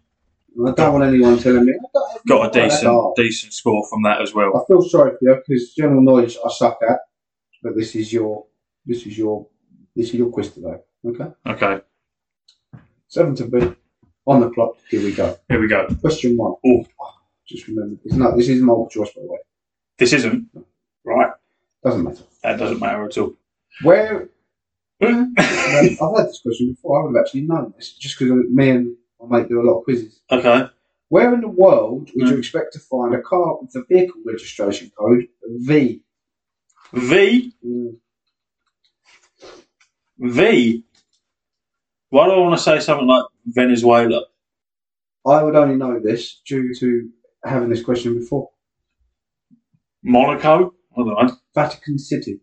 I don't want anyone telling me. I don't- got a decent decent score from that as well. I feel sorry for you because general knowledge I suck at, but this is your this is your this is your quiz today. Okay, Okay, seven to be on the clock. Here we go. here we go. Question one. Oh. just remember, it's not. This is multiple choice, by the way. This isn't right. Doesn't matter. That doesn't matter at all. Where Um, I've had this question before. I would have actually known this just because me and my mate do a lot of quizzes. okay. Where in the world would Mm. you expect to find a car with a vehicle registration code V? V Mm, V. Why do I want to say something like Venezuela? I would only know this due to having this question before. Monaco? I don't know. Vatican City.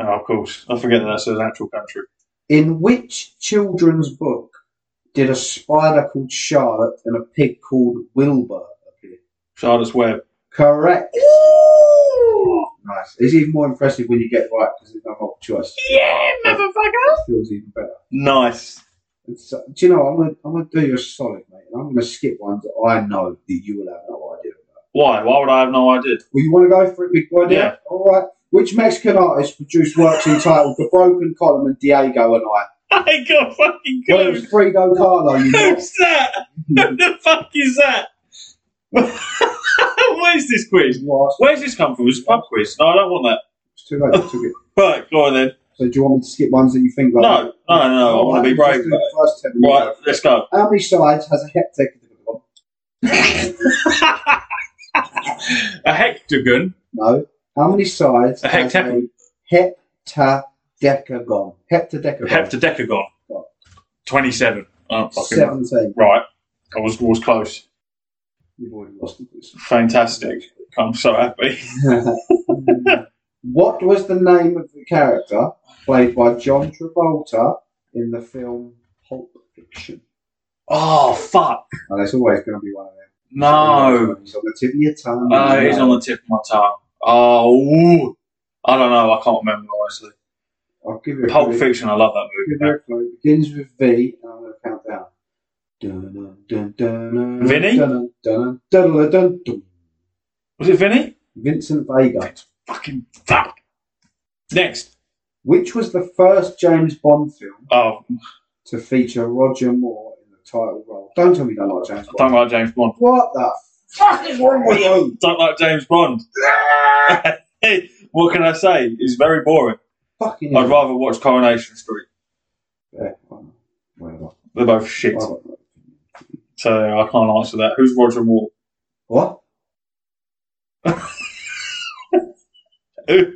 Oh, of course. I forget that that's an actual country. In which children's book did a spider called Charlotte and a pig called Wilbur appear? Charlotte's Web. Correct. Nice. It's even more impressive when you get it right because there's no multiple choice. Yeah, motherfucker. It feels even better. Nice. It's, uh, do you know? I'm gonna I'm gonna do you a solid, mate. I'm gonna skip ones that I know that you will have no idea about. Why? Why would I have no idea? Well, you want to go for it, big boy? Yeah. All right. Which Mexican artist produced works entitled "The Broken Column" and "Diego and I"? I ain't got fucking Well, it was Frida Kahlo. You know. Who's that? Who the fuck is that? Where's this quiz? What? Where's this come from? It's a pub quiz. No, I don't want that. It's too late. I took it. Right, go on then. So do you want me to skip ones that you think like? No, no, no. I want to be brave. the first Right, go. let's go. How many sides has a heptagon? a hectagon. No. How many sides A has a heptadecagon? Heptadecagon. Heptadecagon. 27. Oh, right. Seventeen. right. I was, was close. You've already lost. Fantastic. I'm so happy. what was the name of the character played by John Travolta in the film Pulp Fiction? Oh, fuck. And there's always going to be one of them. No. He's on the tip of your tongue. Oh, it's on the tip of my tongue. Oh. I don't know. I can't remember, honestly. I'll give you Pulp. Fiction, I love that Give movie. you a clue. It begins with V, and I'm going to count down. Dun, dun, dun, dun, dun, Vinny? Dun, dun, dun, dun, dun, dun. Was it Vinny? Vincent Vega. Fucking fuck. Next. Which was the first James Bond film Oh, to feature Roger Moore in the title role? Don't tell me you don't like James I don't Bond. like James Bond. What the fuck is wrong with you? Don't like James Bond. what can I say? It's very boring. Fucking I'd hell. rather watch Coronation Street. Yeah, well, whatever. They're both shit. So I can't answer that. Who's Roger Moore? What? Who?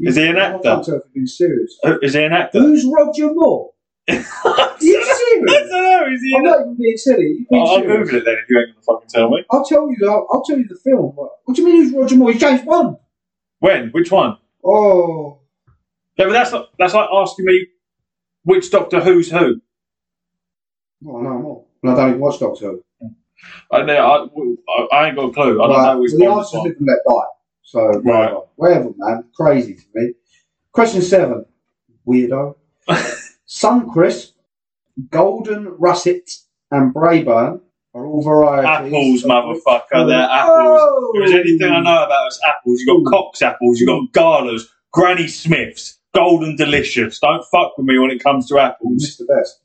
Is he an actor? I actor? can't tell if you've been serious. Who- Is he an actor? Who's Roger Moore? I Are you serious? don't know. Is he I'm not even being silly. You're being oh, I'll, I'll serious. Google it then if you ain't going to fucking tell me. I'll tell you. I'll, I'll tell you the film. What, what do you mean? Who's Roger Moore? He's James Bond. When? Which one? Oh, Yeah, but that's like, that's like asking me which Doctor Who's who. well, no more. And I don't even watch Doctor Who. I, know. I, I ain't got a clue. I don't Right, know which well, the answer's live and let die. So Right. whatever, whatever, man. Crazy to me. Question seven. Weirdo. Suncrisp, Golden Russet, and Braeburn are all varieties. Apples, motherfucker. They're apples. Oh! If there's anything I know about is apples. You've got Cox apples, you've got Galas, Granny Smiths, Golden Delicious. Don't fuck with me when it comes to apples. missed the best.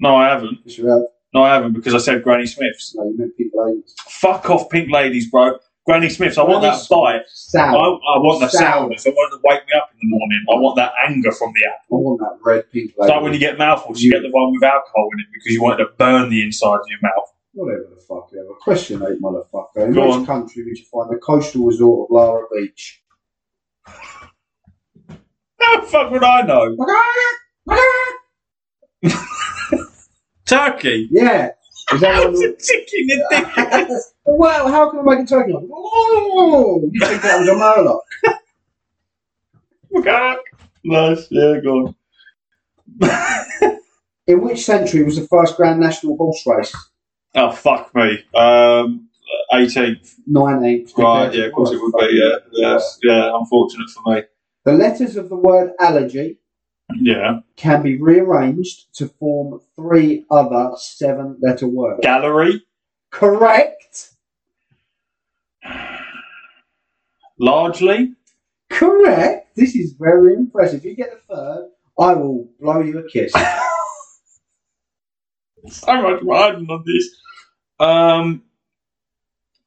No, I haven't. Yes, you have. No, I haven't because I said Granny Smiths. No, you meant pink ladies. Fuck off, Pink Ladies, bro. Granny Smiths. I want that bite. I, Sour. I want the sound. I want it to wake me up in the morning. I want that anger from the apple. I want that red pink It's like when you get mouthfuls, you get the one with alcohol in it because you want it to burn the inside of your mouth. Whatever the fuck you have. A Question eight, motherfucker. In Go which on. country would you find the coastal resort of Lara Beach? How the fuck would I know? Turkey. yeah. Is that? How's a chicken a dick? well, how can I make a turkey? Like, oh, you think that was a murloc? nice, yeah, go on. In which century was the first Grand National Horse Race? Oh, fuck me. Um, 18th. 19th. Right, yeah, of course it would be, yeah. Yes, yeah, unfortunate for me. The letters of the word allergy Yeah. can be rearranged to form three other seven letter words. Gallery, Correct. largely. Correct. This is very impressive. If You get the third, I will blow you a kiss. So much riding on this. Um,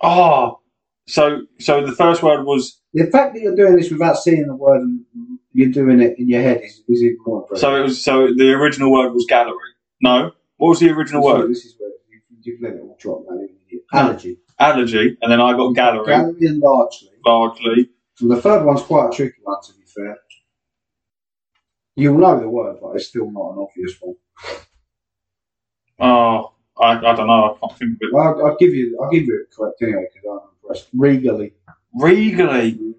oh, so so the first word was the fact that you're doing this without seeing the word and you're doing it in your head is, is even more impressive. so it was so the original word was gallery. No, what was the original word? This is where you, you've let it all drop, man. Allergy. Allergy, and then I got gallery Gallery and largely. largely. And the third one's quite a tricky one, to be fair. You'll know the word, but it's still not an obvious one. Oh, I, I don't know. I can't think of it. Well, I'll, I'll give you, I'll give you it correct anyway because I'm impressed. Regally. Regally.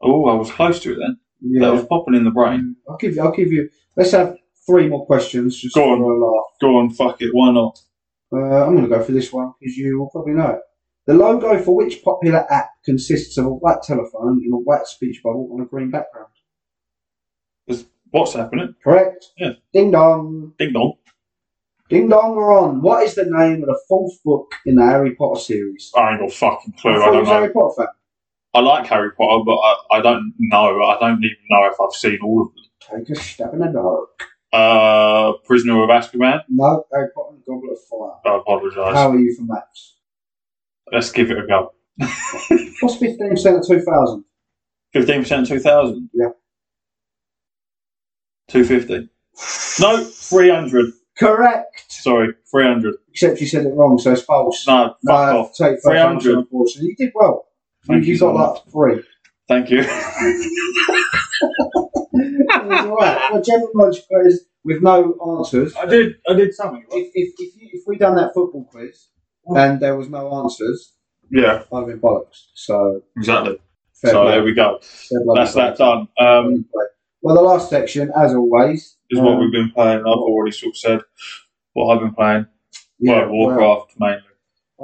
Oh, I was close to it then. That Yeah. was popping in the brain. I'll give you. I'll give you. Let's have three more questions. Just Go on. laugh. Go on, fuck it. Why not? Uh, I'm going to go for this one because you will probably know it. The logo for which popular app consists of a white telephone in a white speech bubble on a green background? What's happening? Correct. Yeah. Ding dong. Ding dong. Ding dong, we're on. What is the name of the fourth book in the Harry Potter series? I ain't got fucking clue. I I don't know. Harry Potter fan. I like Harry Potter, but I, I don't know. I don't even know if I've seen all of them. Take a step in the dark. Uh, Prisoner of Azkaban. No, Harry Potter and Goblet of Fire. I apologise. How are you for maths? Let's give it a go. What's 15% of 2000? Fifteen percent, two thousand. Yeah. Two fifty. No, three hundred. Correct. Sorry, three hundred. Except you said it wrong, so it's false. No, fuck No, off. take 300. 300. Unfortunately, you did well. Thank you you got so like three. Thank you. It was all right. Well, general knowledge quiz with no answers. I did. I did something. If if if, you, if we done that football quiz and there was no answers, Yeah, I'd have been bollocks. So exactly. so there we go. That's that done. Um, well, the last section, as always, is what um, we've been playing. I've already sort of said what I've been playing. yeah, well, Warcraft mainly.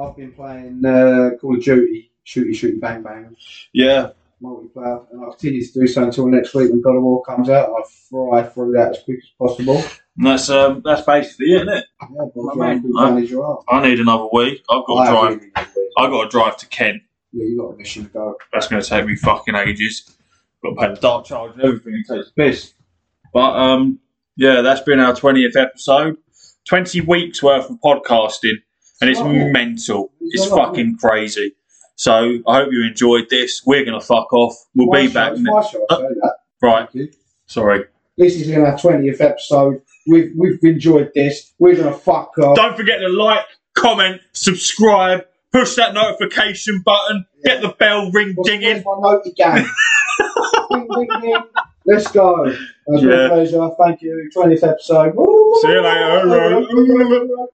I've been playing uh, Call of Duty, shooty, shooty, bang, bang. Yeah, multiplayer, and I'll continue to do so until next week when God of War comes out. I'll fry through that as quick as possible. and that's um, that's basically it, isn't it? Yeah, but I mean, I- manage your arm. I need another week. I've got to drive. really. I've got to drive to Kent. Yeah, you got a mission to go. That's going to take me fucking ages. Got to pay the Dart Charge and everything. It takes piss. But um, yeah, that's been our twentieth episode. Twenty weeks worth of podcasting, and it's It's mental. It's It's fucking crazy. So I hope you enjoyed this. We're going to fuck off. We'll My be show, back. It's my show, I say that. right. Sorry. This is in our twentieth episode. We've we've enjoyed this. We're gonna fuck off. Don't forget to like, comment, subscribe, push that notification button, get the bell ring What's- dinging. my notey gang? ding, ding, ding. Let's go. It was Yeah. my pleasure. Thank you. Twentieth episode. See you later.